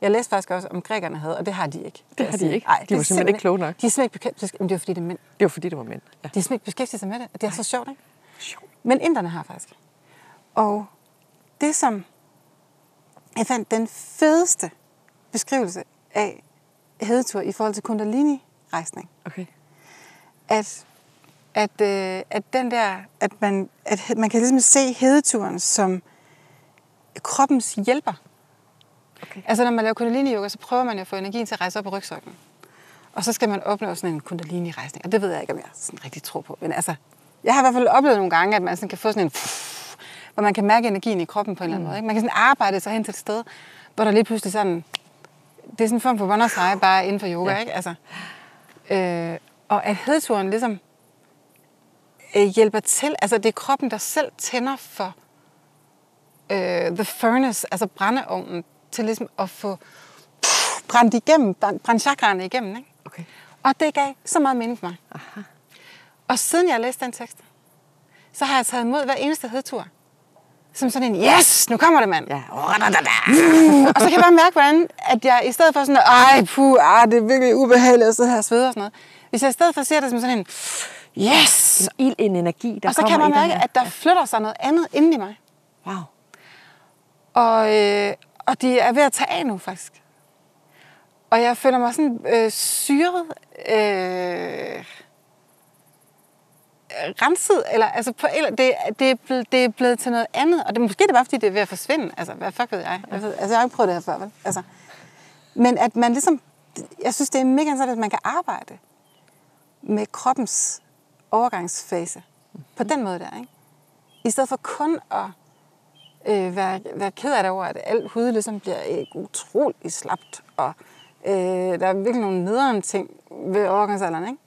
Jeg læste faktisk også, om grækerne havde, og det har de ikke. Det har de ikke. Ej, De det var er simpelthen ikke kloge nok. De er simpelthen ikke bekendt, men det er fordi, det er mænd. Det var fordi, det var mænd. Ja. De er simpelthen ikke beskæftiget sig med det, og det er så sjovt, ikke? Sjovt. Men inderne har faktisk. Og det, som jeg fandt den fedeste beskrivelse af hedetur i forhold til kundalini-rejsning, Okay. at, at, øh, at den der, at man, at man kan ligesom se hedeturen som kroppens hjælper. Okay. Altså når man laver kundalini-yoga, så prøver man jo at få energien til at rejse op på rygsøjlen. Og så skal man opnå sådan en kundalini-rejsning. Og det ved jeg ikke, om jeg sådan rigtig tror på. Men altså, jeg har i hvert fald oplevet nogle gange, at man sådan kan få sådan en... Hvor man kan mærke energien i kroppen på en eller anden måde. Ikke? Man kan sådan arbejde sig hen til et sted, hvor der lige pludselig sådan... Det er sådan en form for wonderseje, bare inden for yoga, Ja. ikke? Altså, øh, og at hedeturen ligesom øh, hjælper til. Altså, det er kroppen, der selv tænder for øh, the furnace, altså brændeovnen, til ligesom at få brændt igennem, brændt brændt chakraerne igennem. Ikke? Okay. Og det gav så meget mening for mig. Aha. Og siden jeg læste den tekst, så har jeg taget imod hver eneste hedtur. Som sådan en, yes, nu kommer det, mand. Ja. og så kan jeg bare mærke, hvordan at jeg i stedet for sådan, ej, puh, ah, det er virkelig ubehageligt at sidde her og svede og sådan noget. Hvis jeg i stedet for ser det som sådan en, yes, En ild, en energi, der og så kan man mærke, at der flytter sig noget andet inden i mig. Wow. Og, øh, og de er ved at tage af nu, faktisk. Og jeg føler mig sådan øh, syret, øh, renset, eller altså på, eller det, det, er blevet, det er blevet til noget andet. Og det måske er det bare, fordi det er ved at forsvinde. Altså, hvad fuck ved jeg? jeg ved, altså, jeg har ikke prøvet det her før, vel? Altså, men at man ligesom, jeg synes, det er mega interessant, at man kan arbejde med kroppens overgangsfase. På den måde der, ikke? I stedet for kun at øh, være, være ked af det over, at alt hud ligesom bliver øh, utrolig slapt, og øh, der er virkelig nogle nederen ting ved overgangsalderen, ikke?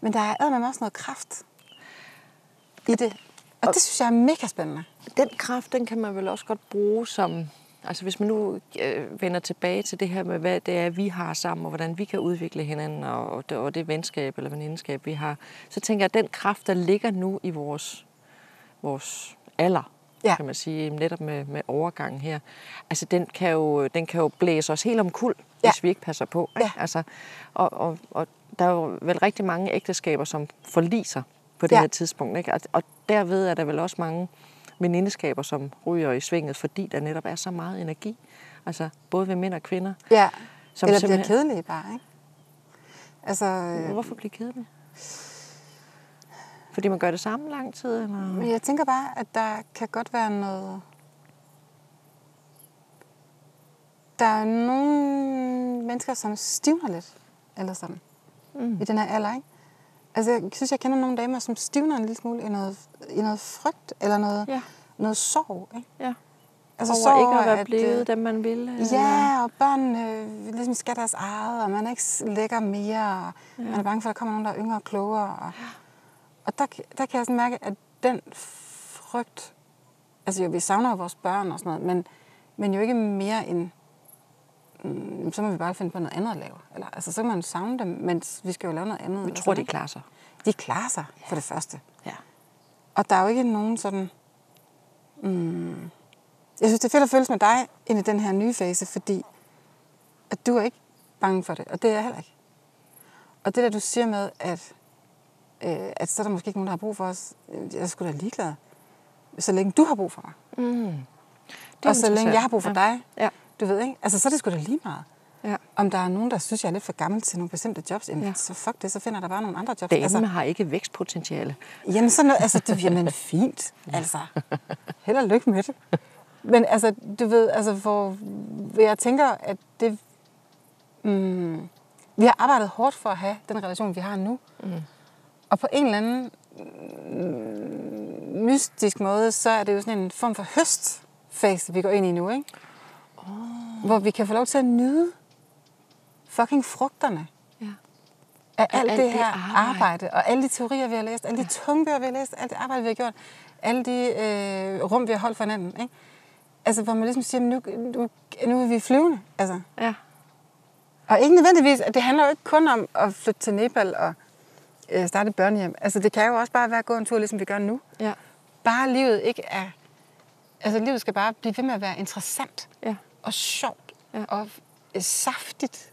Men der er med også noget kraft i det. Og det synes jeg er mega spændende. Den kraft, den kan man vel også godt bruge som... Altså hvis man nu øh, vender tilbage til det her med, hvad det er, vi har sammen, og hvordan vi kan udvikle hinanden, og, og, det, og det venskab eller venindskab, vi har, så tænker jeg, at den kraft, der ligger nu i vores, vores alder, Ja. kan man sige, netop med, med overgangen her, altså den kan, jo, den kan jo blæse os helt omkuld, Ja. hvis vi ikke passer på. Ikke? Ja. Altså, og, og, og der er jo vel rigtig mange ægteskaber, som forliser på det Ja. her tidspunkt. Ikke? Og, og derved er der vel også mange venindeskaber, som ryger i svinget, fordi der netop er så meget energi. Altså både ved mænd og kvinder. Ja. Som Eller bliver simpelthen- kedelige bare, ikke? Altså, øh, Hvorfor blive kedelig? Fordi man gør det samme lang tid? Eller? Jeg tænker bare, at der kan godt være noget... Der er nogle mennesker, som stivner lidt, eller sådan, mm. i den her alder, ikke? Altså, jeg synes, jeg kender nogle damer, som stivner en lille smule i noget, i noget frygt, eller noget, Ja. noget sorg, ikke? Ja. Altså, Over sorg ikke at være at, blevet øh, dem, man ville? eller? Ja, og børnene øh, ligesom skal deres eget, og man er ikke lækker mere, og ja. man er bange for, at der kommer nogen, der er yngre og klogere. Og, og der, der kan jeg sådan mærke, at den frygt, altså jo, vi savner jo vores børn og sådan noget, men, men jo ikke mere end, mm, så må vi bare finde på noget andet at lave. Eller, altså, så kan man savne dem, men vi skal jo lave noget andet. Vi tror, de klarer sig. De klarer sig, for det første. Ja. Og der er jo ikke nogen sådan... Mm, jeg synes, det er fedt at føles med dig ind i den her nye fase, fordi at du er ikke bange for det, og det er jeg heller ikke. Og det der, du siger med, at, øh, at så er der måske ikke nogen, der har brug for os, øh, jeg er sgu da ligeglad. Så længe du har brug for mig, Mm. og så længe jeg har brug for ja. dig, Ja. Du ved ikke, altså så er det sgu da lige meget. Ja. Om der er nogen, der synes, jeg er lidt for gammel til nogle bestemte jobs, jamen, Ja. så fuck det, så finder der bare nogle andre jobs. Damen altså, har ikke vækstpotentiale. Jamen, sådan noget, altså, det, jamen fint, altså. Held og lykke med det. Men altså, du ved, altså, hvor jeg tænker, at det... Mm, vi har arbejdet hårdt for at have den relation, vi har nu. Mm. Og på en eller anden mm, mystisk måde, så er det jo sådan en form for høstfase, vi går ind i nu, ikke? Oh. Hvor vi kan få lov til at nyde fucking frugterne Ja. af alt, alt det her arbejde. arbejde, og alle de teorier, vi har læst, alle de tunge bøger, vi har læst, alt det arbejde, vi har gjort, alle de øh, rum, vi har holdt for hinanden. Ikke? Altså, hvor man ligesom siger, nu, nu, nu er vi flyvende. Altså. Ja. Og ikke nødvendigvis, at det handler jo ikke kun om at flytte til Nepal og øh, starte et børnehjem. Altså, det kan jo også bare være at gå en tur, ligesom vi gør nu. Ja. Bare livet ikke er... Altså, livet skal bare blive ved med at være interessant ja. Og sjovt Ja. og øh, saftigt.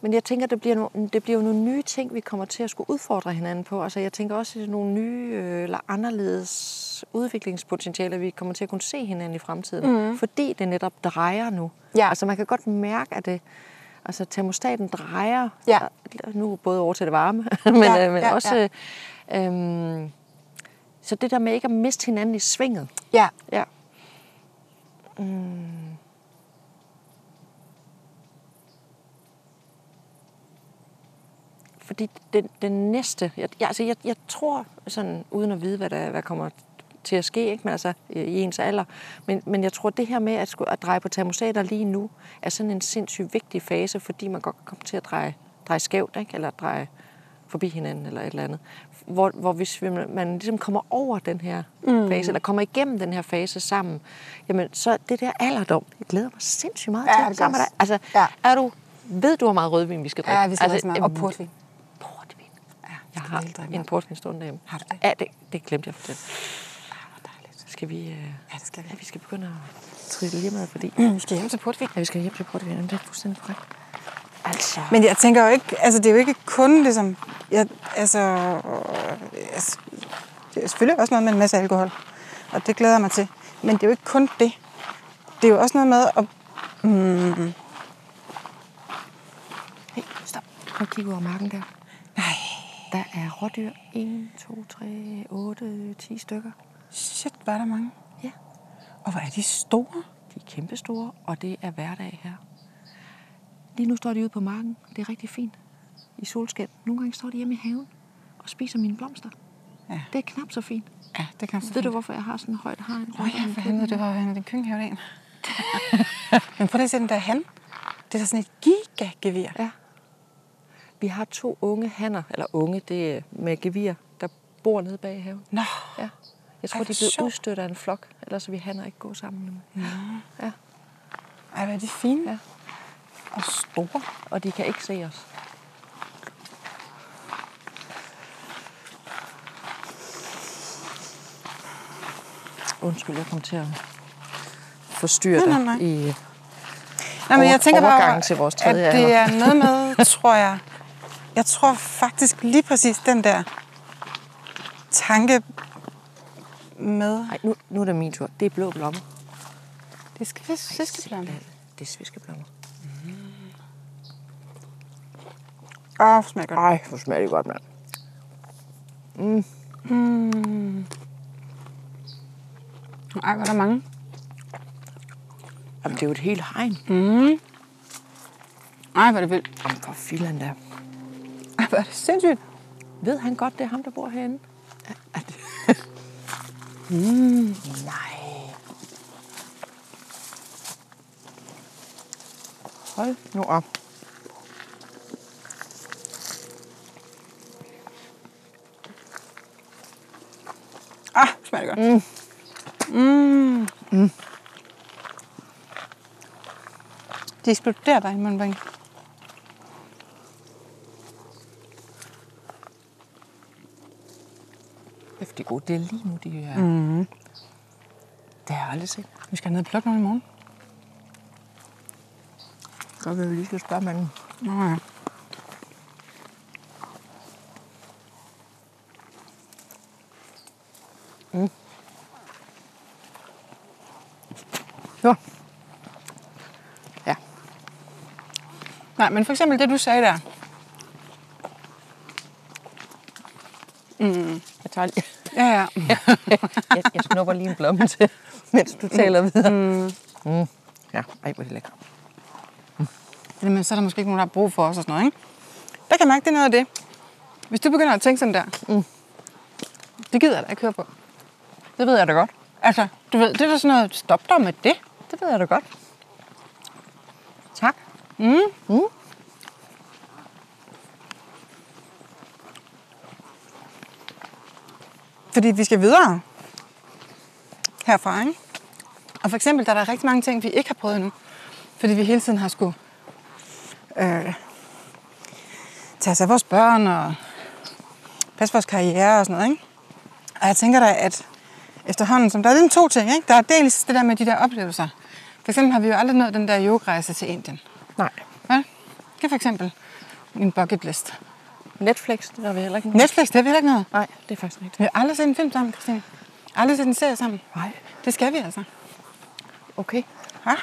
Men jeg tænker, det bliver, nogle, det bliver jo nogle nye ting, vi kommer til at skulle udfordre hinanden på. Altså, jeg tænker også, at nogle nye øh, eller anderledes udviklingspotentialer, vi kommer til at kunne se hinanden i fremtiden. Mm. Fordi det netop drejer nu. Ja. Altså, man kan godt mærke, at det, altså, termostaten drejer Ja. nu både over til det varme, men, Ja, øh, men ja, også... Øh, øhm, så det der med ikke at miste hinanden i svinget. Ja, Ja. Fordi den, den næste, jeg, jeg, altså jeg, jeg tror sådan, uden at vide, hvad der hvad kommer til at ske, ikke? Men altså, i ens alder, men, men jeg tror, det her med at, skulle, at dreje på termostater lige nu, er sådan en sindssygt vigtig fase, fordi man godt kan komme til at dreje, dreje skævt, ikke? eller dreje forbi hinanden, eller et eller andet. Hvor, hvor hvis vi, man ligesom kommer over den her mm. fase, eller kommer igennem den her fase sammen, jamen så det der alderdom, jeg glæder mig sindssygt meget Ja, til at sammen med dig. Altså, Ja. er du, ved du, hvor meget rødvin vi skal drikke? ja vi skal altså, rigtig meget. Og. Portvin. Jeg har en meget. portvin stående derhjemme. Har du det? Ja, det, det glemte jeg at fortælle. Ah, dejligt. Skal vi, øh, Ja, det skal vi. ja, vi skal begynde at trille lige med, fordi Mm, vi skal hjem til portvin. ja, vi skal hjem til portvin. Jamen, det er fuldstændig korrekt. Altså, Men jeg tænker jo ikke, altså det er jo ikke kun ligesom, jeg, altså, øh, altså, det er selvfølgelig også noget med en masse alkohol, og det glæder jeg mig til. Men det er jo ikke kun det. Det er jo også noget med at, hey, stop. Prøv at kigge over marken der. Der er rådyr. 1, 2, 3, 8, 10 stykker. shit, var der mange. Ja, Og hvor er de store. de er kæmpestore, og det er hverdag her. Lige nu står de ude på marken. Det er rigtig fint. I solskin. Nogle gange står de hjemme i haven og spiser mine blomster. Ja. Det er knap så fint. Ja, det kan Ved du, hvorfor jeg har sådan en højt hegn? Åh oh, ja, for helvede, det var en af de kynghave en. Men prøv lige at se den der han. Det er da sådan et gigagevir. Ja. Vi har to unge hanner, eller unge, det er med gevir, der bor nede bag haven. Nå, Ja. Jeg tror, Ej, de er blevet udstødt af en flok, ellers vil hanner ikke gå sammen nu. Ja. ej, hvor er de fine. Ja. Og store. Og de kan ikke se os. Undskyld, jeg kom til at forstyrre Nej, dig nej, nej. i... Nej, men jeg tænker bare, til vores tredje at det er noget med, tror jeg, jeg tror faktisk lige præcis den der tanke med, Nej, nu, nu er det min tur. Det er blå blommer. det skal vi søskeblomme. Det er sviskeblommer. Åh, oh, smager godt. Ej, hvor smager det godt, mand. Ej, hvor er der mange. Jamen, det er jo et helt hegn. Ej, hvor er det vildt. Jamen, for filan da. Hvor er det sindssygt. Ved han godt, det er ham, der bor herinde? Er, er mm. Nej. Hold nu op. Ah, smager det godt. Mm. Mm. Det eksploderer bare i munden er gode. Det er lige nu, de er... Mm. Det har jeg aldrig set. Vi skal ned og plukke nogle i morgen. Så vil vi lige skal spørge manden. Nå ja. Ja. Ja. Nej, men for eksempel det, du sagde der. Jeg tager lige... Ja, ja. jeg, jeg snupper lige en blomme til, mens du taler videre. Mm. Mm. Ja, ej, hvor er det lækkert. Jamen, så er der måske ikke nogen, der har brug for os og sådan noget, ikke? Der kan jeg mærke, det er noget af det. Hvis du begynder at tænke sådan der, mm. det gider jeg da ikke høre på. Det ved jeg da godt. Altså, du ved, det er da sådan noget, stop dig med det. Det ved jeg da godt. Tak. Fordi vi skal videre herfra, ikke? Og for eksempel, der er der rigtig mange ting, vi ikke har prøvet endnu. Fordi vi hele tiden har skulle øh, tage os af vores børn og passe vores karriere og sådan noget, ikke? Og jeg tænker da, at efterhånden, som der er lidt to ting, ikke? Der er dels det der med de der oplevelser. For eksempel har vi jo aldrig nået den der yogarejse til Indien. Nej. Ja? Det er for eksempel min bucket list. Netflix, det har vi heller ikke. Netflix, det har vi heller ikke noget. Nej, det er faktisk rigtigt. Vi har aldrig set en film sammen, Christine. Aldrig set en serie sammen. Nej. Det skal vi altså. Okay. Ja.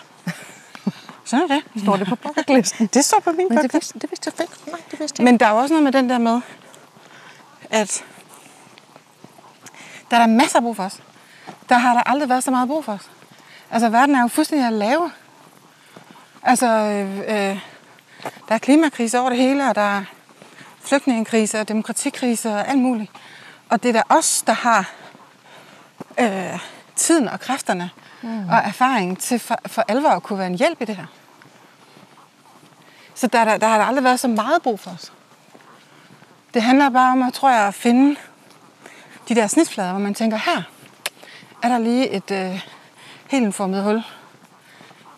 Sådan er det. Står det på bucketlisten? Det står på min Men det vidste, det vidste jeg ikke. Nej, det vidste jeg Men der er jo også noget med den der med, at der er der masser af brug for os. Der har der aldrig været så meget brug for os. Altså, verden er jo fuldstændig at lave. Altså, øh, øh, der er klimakrise over det hele, og der er flygtningekrise og demokratikrise og alt muligt. Og det er da os, der har øh, tiden og kræfterne mm. og erfaringen til for, for alvor at kunne være en hjælp i det her. Så der, der, der har der aldrig været så meget brug for os. Det handler bare om, at, tror jeg, at finde de der snitflader, hvor man tænker, her er der lige et øh, helt formet hul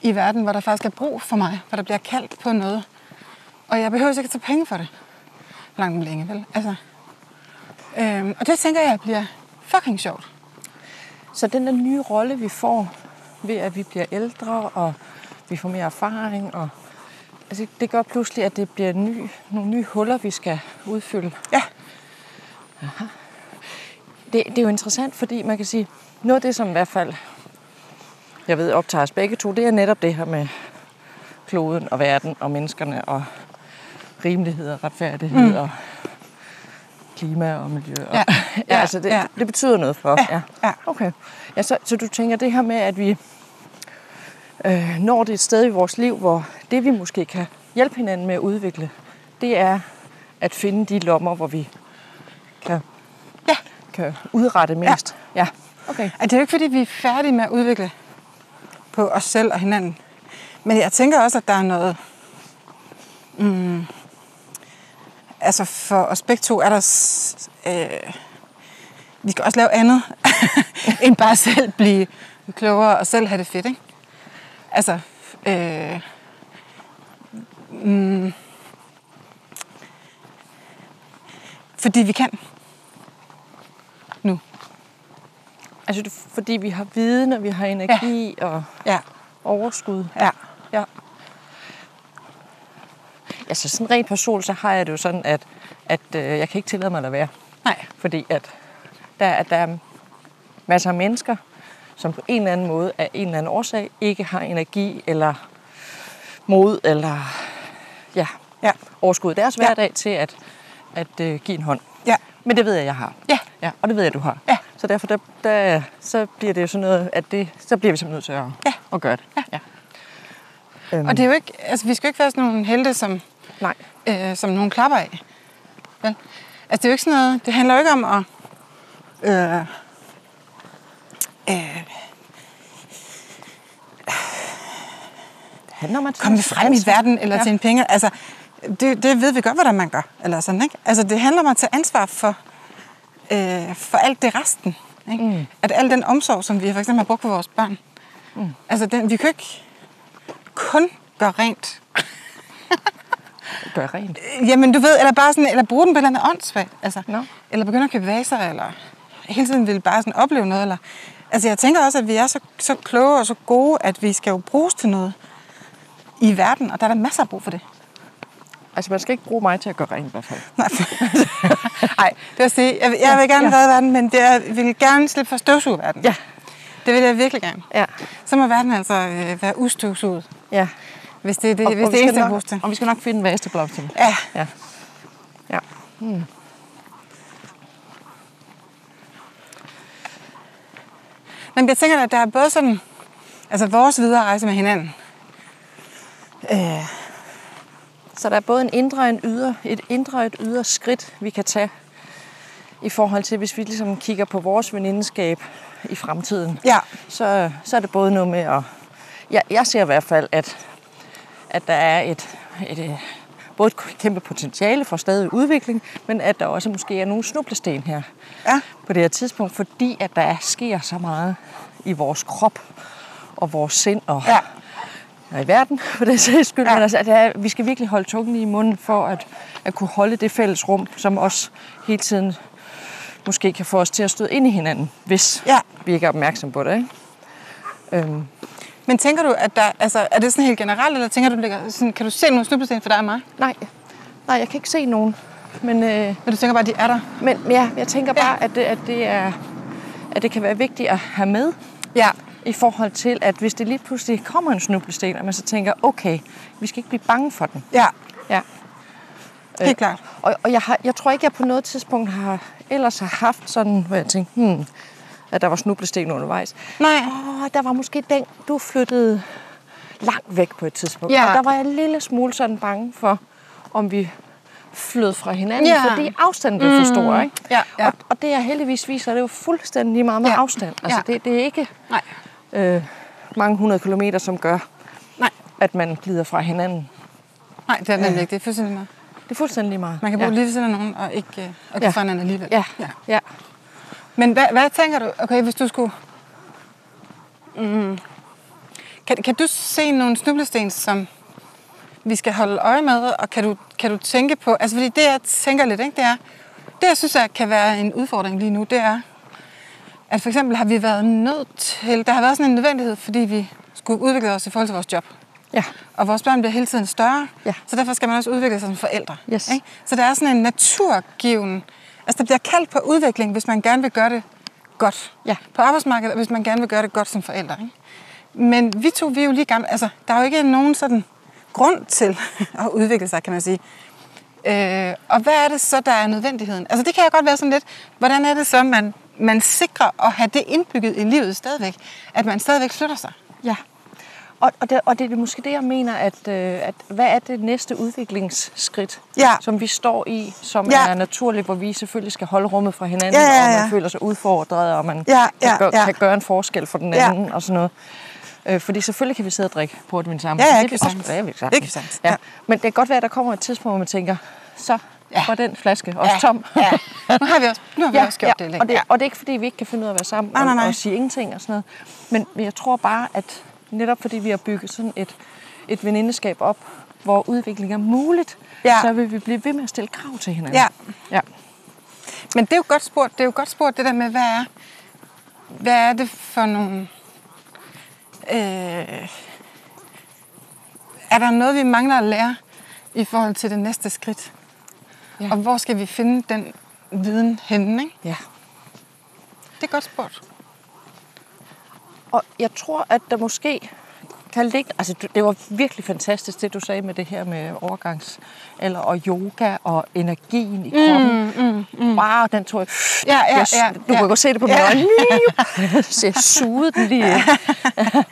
i verden, hvor der faktisk er brug for mig, hvor der bliver kaldt på noget. Og jeg behøver ikke at tage penge for det. Langt om længe, vel? Altså, øhm, og det tænker jeg bliver fucking sjovt. Så den der nye rolle, vi får ved, at vi bliver ældre, og vi får mere erfaring, og altså, det gør pludselig, at det bliver ny, nogle nye huller, vi skal udfylde. Ja, Det, det er jo interessant, fordi man kan sige, noget af det, som i hvert fald, jeg ved, optager os begge to, det er netop det her med kloden og verden og menneskerne og rimelighed og retfærdighed mm. og klima og miljø. Og, Ja, ja, ja, altså det, ja. det betyder noget for os. Ja, ja. Okay. Ja, så, så du tænker det her med, at vi øh, når det et sted i vores liv, hvor det vi måske kan hjælpe hinanden med at udvikle, det er at finde de lommer, hvor vi kan, ja. kan udrette mest. Ja. ja. Okay. Og det er jo ikke, fordi vi er færdige med at udvikle på os selv og hinanden. Men jeg tænker også, at der er noget... Mm, altså for os begge to er der... Øh, vi skal også lave andet, end bare selv blive klogere og selv have det fedt, ikke? Altså... Øh, mm, fordi vi kan. Nu. Altså fordi vi har viden, og vi har energi ja. og Ja. overskud. Ja. Ja. Altså sådan rent personligt, så har jeg det jo sådan, at, at øh, jeg kan ikke tillade mig at lade være. Nej. Fordi at der, at der er masser af mennesker, som på en eller anden måde af en eller anden årsag ikke har energi eller mod eller ja, Ja. overskud i deres Ja. hverdag til at, at øh, give en hånd. Ja. Men det ved jeg, jeg har. Ja. ja og det ved jeg, du har. Ja. Så derfor der, der, så bliver det jo sådan noget, at det, så bliver vi simpelthen nødt til at, Ja. at gøre det. Ja. ja. Øhm, Og det er jo ikke, altså vi skal jo ikke være sådan nogle helte, som, Nej. øh, som nogen klapper af. Vel? Altså det er jo ikke sådan noget, det handler jo ikke om at øh, øh, handler om at komme frem i verden eller Ja. tjene penge. Altså, det, det ved vi godt, hvordan man gør. Eller sådan, ikke? Altså, det handler om at tage ansvar for, øh, for alt det resten. Ikke? Mm. At al den omsorg, som vi for eksempel har brugt på vores børn. Mm. Altså, den, vi kan ikke kun gøre rent. Gør rent. Jamen, du ved, eller bare sådan, eller bruge den på et eller andet åndssvagt. Altså, Nå. Eller begynde at købe vaser, eller hele tiden vil bare sådan opleve noget. Eller, altså, jeg tænker også, at vi er så, så kloge og så gode, at vi skal jo bruges til noget i verden, og der er der masser af brug for det. Altså, man skal ikke bruge mig til at gøre rent i hvert fald. Nej, Nej det vil sige, jeg, vil- jeg vil gerne Ja. redde verden, men det jeg vil gerne slippe for støvsugeverden. Ja. Det vil jeg virkelig gerne. Ja. Så må verden altså øh, være ustøvsuget. Ja. Hvis det er det, Og- hvis og det vi skal eneste, nok- til. Og vi skal nok finde en vase til blomsterne. Ja. Ja. ja. Men jeg tænker, at der er både sådan, altså vores videre rejse med hinanden. Øh, Så der er både en indre og en ydre, et indre og et ydre skridt, vi kan tage i forhold til, hvis vi ligesom kigger på vores venindeskab i fremtiden. ja, Så, så er det både noget med at... Jeg, jeg ser i hvert fald, at, at der er et, et, øh, både et kæmpe potentiale for stadig udvikling, men at der også måske er nogle snublesten her ja, på det her tidspunkt, fordi at der sker så meget i vores krop og vores sind og, Ja. og i verden, for det sags skyld. Ja. Men altså, at er, vi skal virkelig holde tungen i munden for at, at kunne holde det fælles rum, som også hele tiden måske kan få os til at støde ind i hinanden, hvis Ja. vi ikke er opmærksom på det. Ikke? Øhm, Men tænker du, at der, altså, er det sådan helt generelt, eller tænker du, sådan, kan du se nogle snublesten for dig og mig? nej, nej, jeg kan ikke se nogen. Men, øh, Men du tænker bare, at de er der? men ja, jeg tænker bare, at det, at, det er, at det kan være vigtigt at have med, Ja. i forhold til, at hvis det lige pludselig kommer en snublesten, at man så tænker, okay, vi skal ikke blive bange for den. Ja, Ja. helt klart. Og, og jeg, har, jeg tror ikke, jeg på noget tidspunkt har ellers har haft sådan, hvor jeg tænkte, hmm, at der var snublesten undervejs. Nej. Åh, der var måske den, du flyttede langt væk på et tidspunkt. Ja. Og der var jeg en lille smule sådan bange for, om vi flød fra hinanden, Ja. fordi afstanden blev for stor. Ikke? Ja, ja. Og, og det jeg heldigvis viser, det er jo fuldstændig lige meget med Ja. afstand. Altså, Ja. det, det er ikke Nej. øh, mange hundrede kilometer, som gør, Nej. at man glider fra hinanden. Nej, det er nemlig ikke. Det er fuldstændig meget. Det er fuldstændig meget. Man kan bo ja. lige ved siden af nogen og ikke øh, og gå Ja. fra hinanden alligevel. Ja, ja. ja. Men hvad, hvad tænker du, okay, hvis du skulle... Mm, kan, kan du se nogle snublesten, som vi skal holde øje med, og kan du, kan du tænke på... Altså, fordi det, jeg tænker lidt, ikke, det er... Det, jeg synes, at kan være en udfordring lige nu, det er, at for eksempel har vi været nødt til... Der har været sådan en nødvendighed, fordi vi skulle udvikle os i forhold til vores job. Ja. Og vores børn bliver hele tiden større, Ja. så derfor skal man også udvikle sig som forældre. Yes. Ikke? Så der er sådan en naturgiven... Altså, der bliver kaldt på udvikling, hvis man gerne vil gøre det godt. Ja. På arbejdsmarkedet, hvis man gerne vil gøre det godt som forældre. Ikke? Men vi to, vi er jo lige gamle. Altså, der er jo ikke nogen sådan grund til at udvikle sig, kan man sige. Øh, og hvad er det så, der er nødvendigheden? Altså, det kan jeg godt være sådan lidt, hvordan er det så, man, man sikrer at have det indbygget i livet stadigvæk? At man stadigvæk flytter sig? Ja. Og, og, det, og det er måske det, jeg mener, at, øh, at hvad er det næste udviklingsskridt, Ja. som vi står i, som Ja. er naturligt, hvor vi selvfølgelig skal holde rummet fra hinanden, Ja, ja, og ja. man føler sig udfordret, og man Ja, ja, kan, gøre, ja. kan gøre en forskel for den Ja. anden, og sådan noget. Øh, fordi selvfølgelig kan vi sidde og drikke portvin sammen. Ja, ja, det kan også sagtens. vi Det kan sagtens, Ja. ja. Men det kan godt være, at der kommer et tidspunkt, hvor man tænker, så Ja. var den flaske også tom. Ja. Nu har vi også, nu har vi også gjort det længe. og, det, og det er ikke, fordi vi ikke kan finde ud af at være sammen Nej, nej, nej. Og, og sige ingenting og sådan noget. Men jeg tror bare, at netop fordi vi har bygget sådan et, et venindeskab op, hvor udvikling er muligt, Ja. så vil vi blive ved med at stille krav til hinanden. Ja. ja. Men det er jo godt spurgt, det er jo godt spurgt det der med, hvad er, hvad er det for nogle... Øh, er der noget, vi mangler at lære i forhold til det næste skridt? Ja. Og hvor skal vi finde den viden henne? Ikke? ja. Det er godt spurgt. Og jeg tror, at der måske kan ligge... Altså, det var virkelig fantastisk, det du sagde med det her med overgangs... Eller og yoga og energien i kroppen. Mm, mm, mm. Wow, den tog jeg... Ja, ja, jeg ja, du ja. kan godt se det på mine Ja. øjne. Så jeg sugede den lige.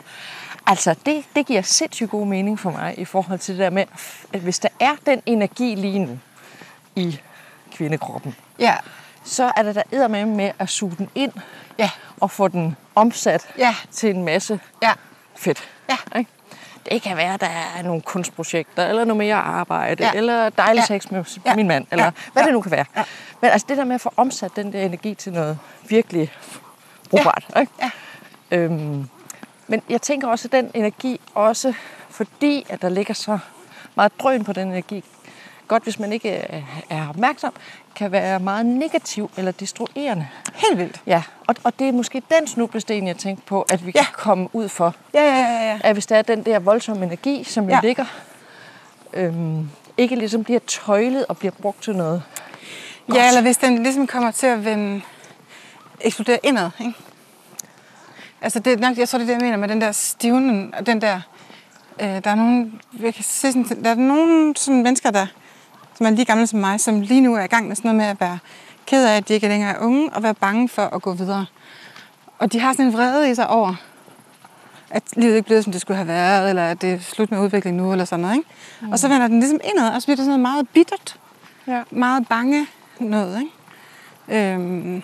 Altså, det, det giver sindssygt god mening for mig i forhold til det der med, at hvis der er den energi lige nu i kvindekroppen, Ja, så er det der eddermame med at suge den ind ja, og få den omsat Ja. til en masse ja. fedt. Ja. Ikke? Det kan være, at der er nogle kunstprojekter, eller noget mere arbejde, Ja. ja. eller dejlig Ja. sex med Ja. min mand, eller Ja. hvad Ja. det nu kan være. Ja. Men altså det der med at få omsat den der energi til noget virkelig brugbart. Ikke? Ja. Øhm, men jeg tænker også, at den energi, også fordi at der ligger så meget drøn på den energi, godt hvis man ikke øh, er opmærksom, kan være meget negativ eller destruerende. Helt vildt. Ja, og, og det er måske den snublesten, jeg tænkte på, at vi Ja. kan komme ud for. Ja, ja, ja, ja. At hvis der er den der voldsomme energi, som Ja. ligger, øhm, ikke ligesom bliver tøjlet og bliver brugt til noget. Ja, eller hvis den ligesom kommer til at vende, eksplodere indad, ikke? Altså, det er nok, jeg tror, det er det, jeg mener med den der stivnen, og den der Øh, der er nogle, jeg kan se sådan, der er nogle sådan mennesker, der, som er lige gamle som mig, som lige nu er i gang med sådan noget med at være ked af, at de ikke er længere er unge, og være bange for at gå videre. Og de har sådan en vrede i sig over, at livet ikke blevet, som det skulle have været, eller at det er slut med udvikling nu, eller sådan noget. Ikke? Mm. Og så vender den ligesom indad, og så bliver det sådan noget meget bittert. Ja. Meget bange noget. Ikke? Øhm,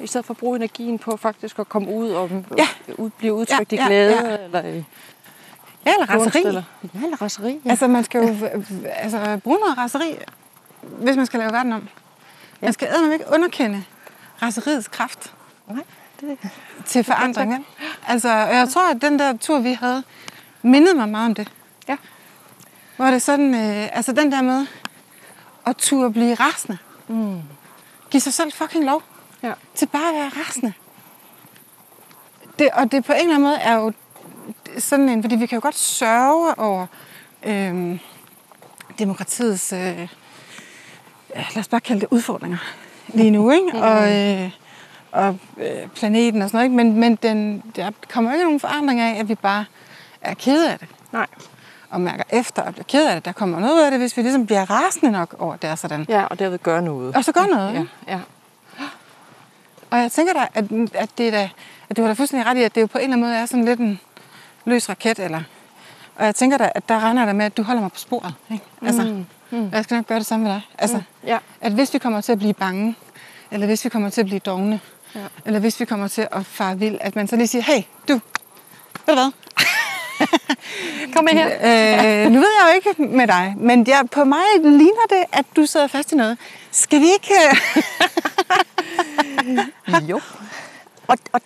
I stedet for at bruge energien på faktisk at komme ud og Ja. blive udtrykt Ja, i ja, glæde, ja. eller i ja, eller raseri. Ja, eller raseri. Ja. Altså, man skal jo altså, bruge noget raseri, hvis man skal lave verden om. Man skal eddermame ikke underkende raseriets kraft Nej, det, til forandring. vel? Altså, jeg tror, at den der tur, vi havde, mindede mig meget om det. ja. Hvor det sådan, øh, altså den der med at turde blive rasende. Mm. Giv sig selv fucking lov ja. til bare at være rasende. Det, og det på en eller anden måde er jo sådan en, fordi vi kan jo godt sørge over øhm, demokratiets, øh, lad os bare kalde det udfordringer lige nu, ikke? Og, øh, og øh, planeten og sådan noget, ikke? Men, men den, der kommer ikke nogen forandring af, at vi bare er kede af det Nej. og mærker efter og bliver ked af det. Der kommer noget ud af det, hvis vi ligesom bliver rasende nok over, at det er sådan. Ja, og derved gøre noget. Og så gør noget. Ja, ikke? ja. Og jeg tænker da, at, at, det er da, at du har da fuldstændig ret i, at det jo på en eller anden måde er sådan lidt en løs raket. Eller, og jeg tænker da, at der regner der med, at du holder mig på sporet. Ikke? Altså, Mm, mm. Jeg skal nok gøre det samme med dig. Altså, Ja. at hvis vi kommer til at blive bange, eller hvis vi kommer til at blive dogne, Ja. eller hvis vi kommer til at fare vild, at man så lige siger, hey, du, ved du hvad? Kom med her. Øh, nu ved jeg jo ikke med dig, men jeg, på mig ligner det, at du sidder fast i noget. Skal vi ikke... Jo. Og, og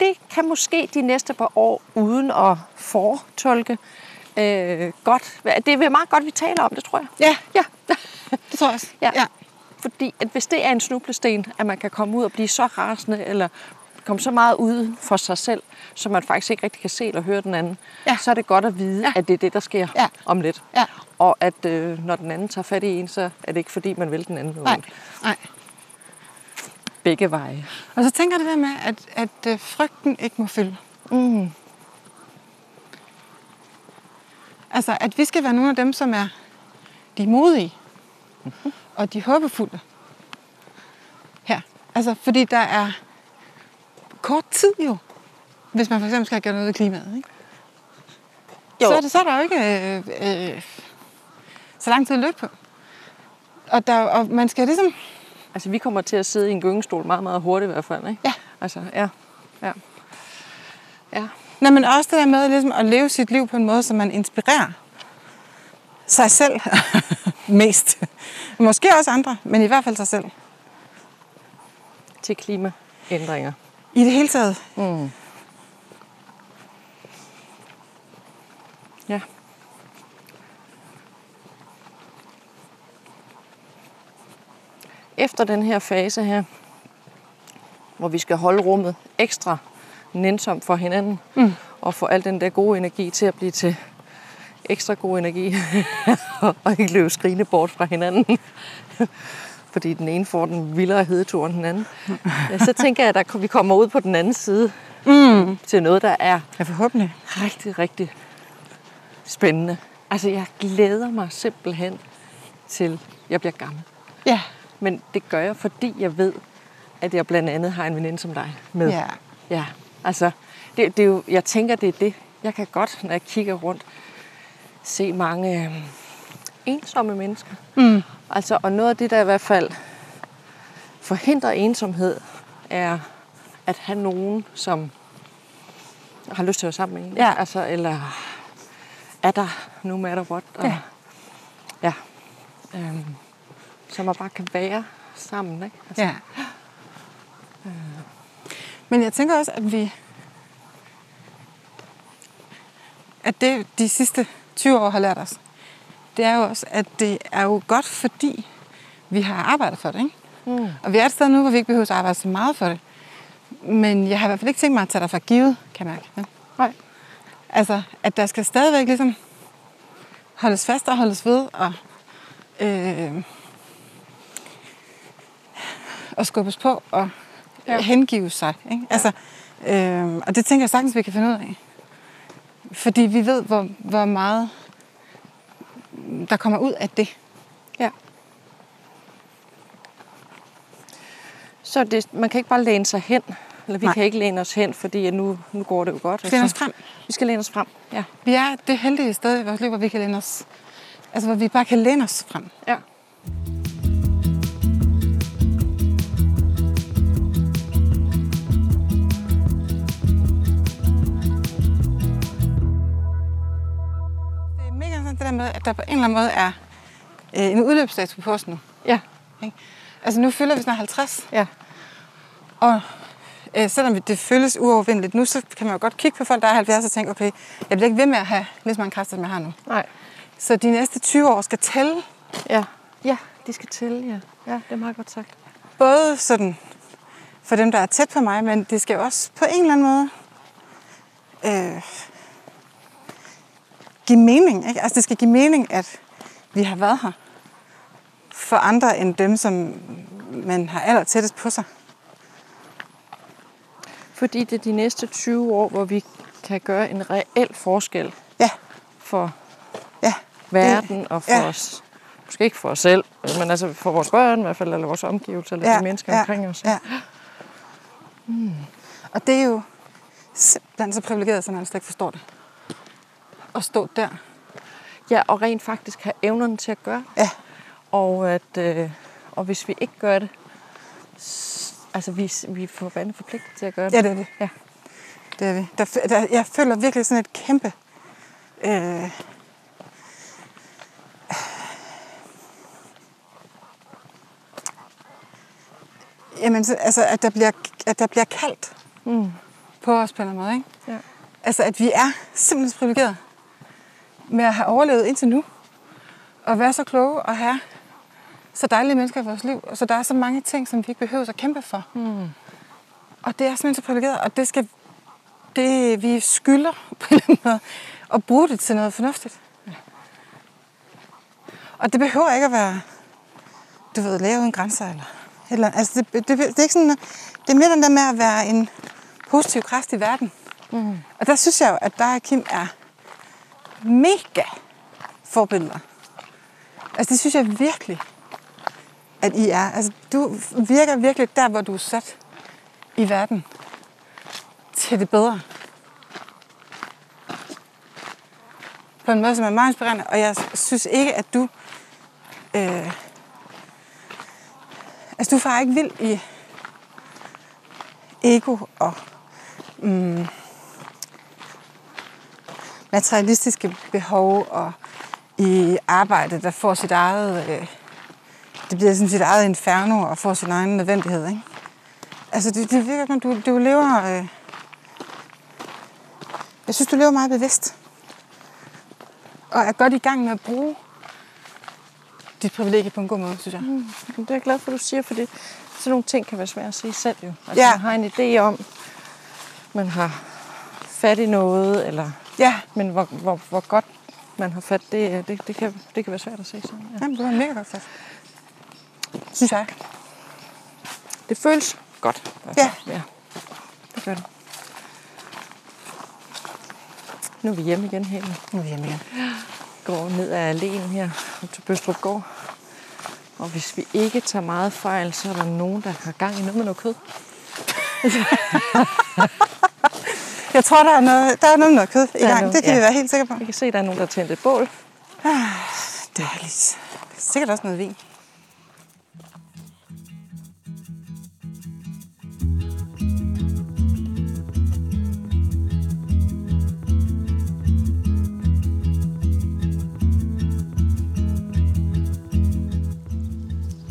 det kan måske de næste par år, uden at fortolke, øh, godt. Det er meget godt, vi taler om det, tror jeg. Ja, Ja. det tror jeg også. Ja. ja. Fordi at hvis det er en snublesten, at man kan komme ud og blive så rasende, eller komme så meget ud for sig selv, så man faktisk ikke rigtig kan se eller høre den anden, Ja. så er det godt at vide, Ja. at det er det, der sker Ja. om lidt. Ja. Og at øh, når den anden tager fat i en, så er det ikke fordi, man vil den anden noget. Nej, nej. Begge veje. Og så tænker jeg det der med, at, at øh, frygten ikke må fylde. Mm. Altså, at vi skal være nogle af dem, som er de modige Mhm. og de håbefulde. Her. Altså, fordi der er kort tid jo, hvis man for eksempel skal gøre noget ved klimaet. Ikke? Jo. Så, er det, så er der jo ikke øh, øh, så lang tid at løbe på. Og, der, og man skal ligesom... Altså, vi kommer til at sidde i en gyngestol meget, meget hurtigt i hvert fald, ikke? Ja. Altså, ja. Ja. Ja. Nej, men også det der med ligesom at leve sit liv på en måde, så man inspirerer sig selv mest. Måske også andre, men i hvert fald sig selv. Til klimaændringer. I det hele taget. Mm. Ja. Efter den her fase her, hvor vi skal holde rummet ekstra nænsomt for hinanden, mm. og få al den der gode energi til at blive til ekstra god energi, og ikke løbe skrigende bort fra hinanden, fordi den ene får den vildere hedetur end den anden. Ja, så tænker jeg, at vi kommer ud på den anden side Mm. til noget, der er Ja, forhåbentlig. rigtig, rigtig spændende. Altså, jeg glæder mig simpelthen til, jeg bliver gammel. Ja. Men det gør jeg, fordi jeg ved, at jeg blandt andet har en veninde som dig med. Ja. Ja, altså, det, det er jo, jeg tænker, det er det. Jeg kan godt, når jeg kigger rundt, se mange øh, ensomme mennesker. Mm. Altså, og noget af det, der i hvert fald forhindrer ensomhed, er at have nogen, som har lyst til at være sammen med en. Ja. Altså, eller er der no matter what. Og, Ja. ja. Øhm, så man bare kan være sammen. Ikke? Altså, Ja. Men jeg tænker også, at vi... At det, de sidste 20 år har lært os, det er jo også, at det er jo godt, fordi vi har arbejdet for det, ikke? Mm. Og vi er et sted nu, hvor vi ikke behøver at arbejde så meget for det. Men jeg har i hvert fald ikke tænkt mig at tage dig for givet, kan jeg mærke. Ja? Nej. Altså, at der skal stadigvæk ligesom holdes fast og holdes ved, og, øh, og skubbes på, og Ja. ja. hengive sig. Ikke? Altså, øh, og det tænker jeg sagtens, vi kan finde ud af. Fordi vi ved, hvor, hvor meget der kommer ud af det. Ja. Så det, man kan ikke bare læne sig hen, eller vi Nej. Kan ikke læne os hen, fordi at nu, nu går det jo godt. og Læne os så- frem. Vi skal læne os frem, ja. Vi er det heldige sted i vores liv, hvor vi kan læne os, altså hvor vi bare kan læne os frem. ja. Det der med, at der på en eller anden måde er øh, en udløbsdato på os nu. Ja, Ikke? Altså nu fylder vi snart 50, ja. og øh, selvom det føles uovervindeligt nu, så kan man jo godt kigge på folk, der er 70 og tænke, okay, jeg bliver ikke ved med at have lige så mange kræfter, som jeg har nu. Nej. Så de næste 20 år skal tælle, Ja. Ja, de skal tælle, ja. Ja, det er meget godt sagt. både sådan for dem, der er tæt på mig, men det skal jo også på en eller anden måde øh, give mening. Ikke? Altså det skal give mening, at vi har været her for andre end dem, som man har aller tættest på sig. Fordi det er de næste 20 år, hvor vi kan gøre en reel forskel Ja, for ja. verden og for ja. os. Måske ikke for os selv, men altså for vores børn i hvert fald, eller vores omgivelser, eller ja, de mennesker omkring os. Ja. Mm. Og det er jo simpelthen så privilegeret, så man slet ikke forstår det. At stå der. ja, og rent faktisk have evnerne til at gøre. Ja, Og, at, øh, og hvis vi ikke gør det, altså vi, vi er forbandet forpligtet til at gøre det. ja det er det. Ja. Det er vi. Der, der, jeg føler virkelig sådan et kæmpe... Øh, jamen, så- altså, at der bliver, at der bliver kaldt Mm. på os på en eller anden måde. Ikke? Ja. Altså, at vi er simpelthen privilegeret med at have overlevet indtil nu. Og være så kloge og have så dejlige mennesker i vores liv. Så der er så mange ting, som vi ikke behøver at kæmpe for. Mm. Og det er simpelthen så privilegeret, og det skal det, vi skylder på en måde at bruge det til noget fornuftigt. Og det behøver ikke at være, du ved, læge uden grænser eller et eller andet. Altså, det, det, det, er ikke sådan, det er mere den der med at være en positiv kraft i verden. Mm. Og der synes jeg jo, at og Kim er mega forbilleder. Altså det synes jeg virkelig, at I er. Altså du virker virkelig der, hvor du er sat i verden til det bedre. På en måde, som er meget inspirerende. Og jeg synes ikke, at du... Øh, altså du farer ikke vild i ego og mm, materialistiske behov og i arbejde, der får sit eget, øh, det bliver sådan sit eget inferno og får sin egen nødvendighed. Ikke? Altså det, det virker som, du, du lever, øh, jeg synes, du lever meget bevidst. Og er godt i gang med at bruge dit privilegie på en god måde, synes jeg. Mm. Det er jeg glad for, du siger, fordi sådan nogle ting kan være svære at sige selv jo. Altså, Ja. Man har en idé om, man har fat i noget, eller, Ja, men hvor, hvor, hvor godt man har fat, det, det, det, kan, det kan være svært at se sådan. Ja. Jamen, du har mega godt fat. Synes jeg. Det føles godt. hvert Ja. ja. Det gør det. Nu er vi hjemme igen, Helen. Nu er vi hjemme igen. Går ned ad alene her op til Bøstrup Gård. Og hvis vi ikke tager meget fejl, så er der nogen, der har gang i noget med noget kød. Jeg tror, der er noget, der er noget, med noget kød i gang. noget, det kan ja. vi være helt sikre på. Vi kan se, at der er nogen, der har tændt et bål. Dejligt. Sikkert også noget vin.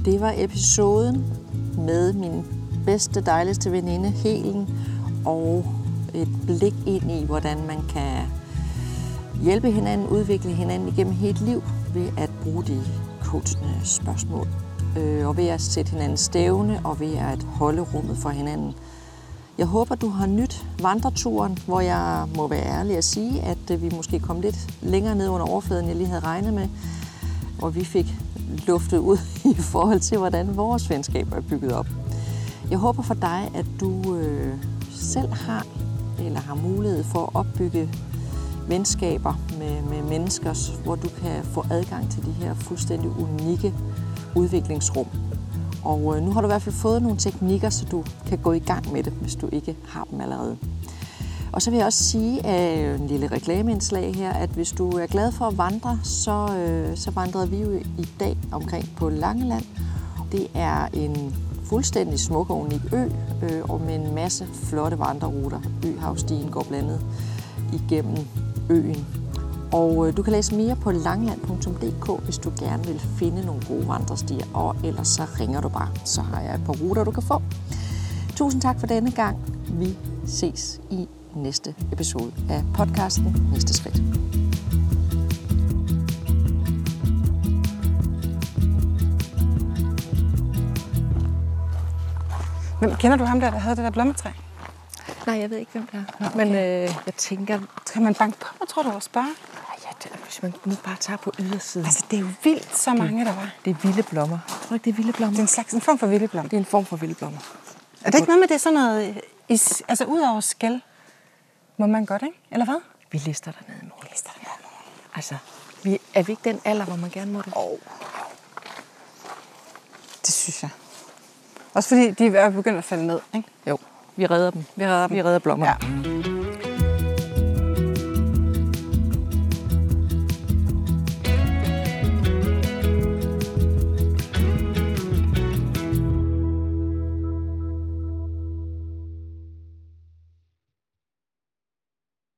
Det var episoden med min bedste, dejligste veninde, Helen, og et blik ind i, hvordan man kan hjælpe hinanden, udvikle hinanden igennem hele liv ved at bruge de coachende spørgsmål. Øh, og ved at sætte hinanden stævne, og ved at holde rummet for hinanden. Jeg håber, du har nyt vandreturen, hvor jeg må være ærlig at sige, at øh, vi måske kom lidt længere ned under overfladen, end jeg lige havde regnet med. Og vi fik luftet ud i forhold til, hvordan vores venskaber er bygget op. Jeg håber for dig, at du øh, selv har eller har mulighed for at opbygge venskaber med, med mennesker, hvor du kan få adgang til de her fuldstændig unikke udviklingsrum. Og øh, nu har du i hvert fald fået nogle teknikker, så du kan gå i gang med det, hvis du ikke har dem allerede. Og så vil jeg også sige, af en lille reklameindslag her, at hvis du er glad for at vandre, så, øh, så vandrede vi jo i dag omkring på Langeland. Det er en fuldstændig smuk og unik ø, øh, og med en masse flotte vandreruter. Øhavstien går blandet igennem øen. Og øh, du kan læse mere på langland.dk, hvis du gerne vil finde nogle gode vandrestier, og ellers så ringer du bare, så har jeg et par ruter, du kan få. Tusind tak for denne gang. Vi ses i næste episode af podcasten Næste Skridt. Men kender du ham der, der havde det der blommetræ? Nej, jeg ved ikke, hvem det er. Okay. Men øh, jeg tænker, Kan man banke på, mig, tror du, og spørge? ja, det, hvis man nu bare tager på ydersiden. Altså, det er jo vildt, så mange der var. Det er vilde blommer. Tror du ikke, det er vilde blommer? Det er en slags en form for vildeblom. Det er en form for vilde blommer. Er det ikke noget med, det er sådan noget, øh, i, altså ud over skæld, må man godt, ikke? Eller hvad? Vi lister dernede i morgen. Lister den Altså, vi, er vi ikke den alder, hvor man gerne må det? Oh. Det synes jeg. Også fordi de er begyndt at falde ned, ikke? Jo, vi redder dem. Vi redder dem. Vi redder blommer. Ja.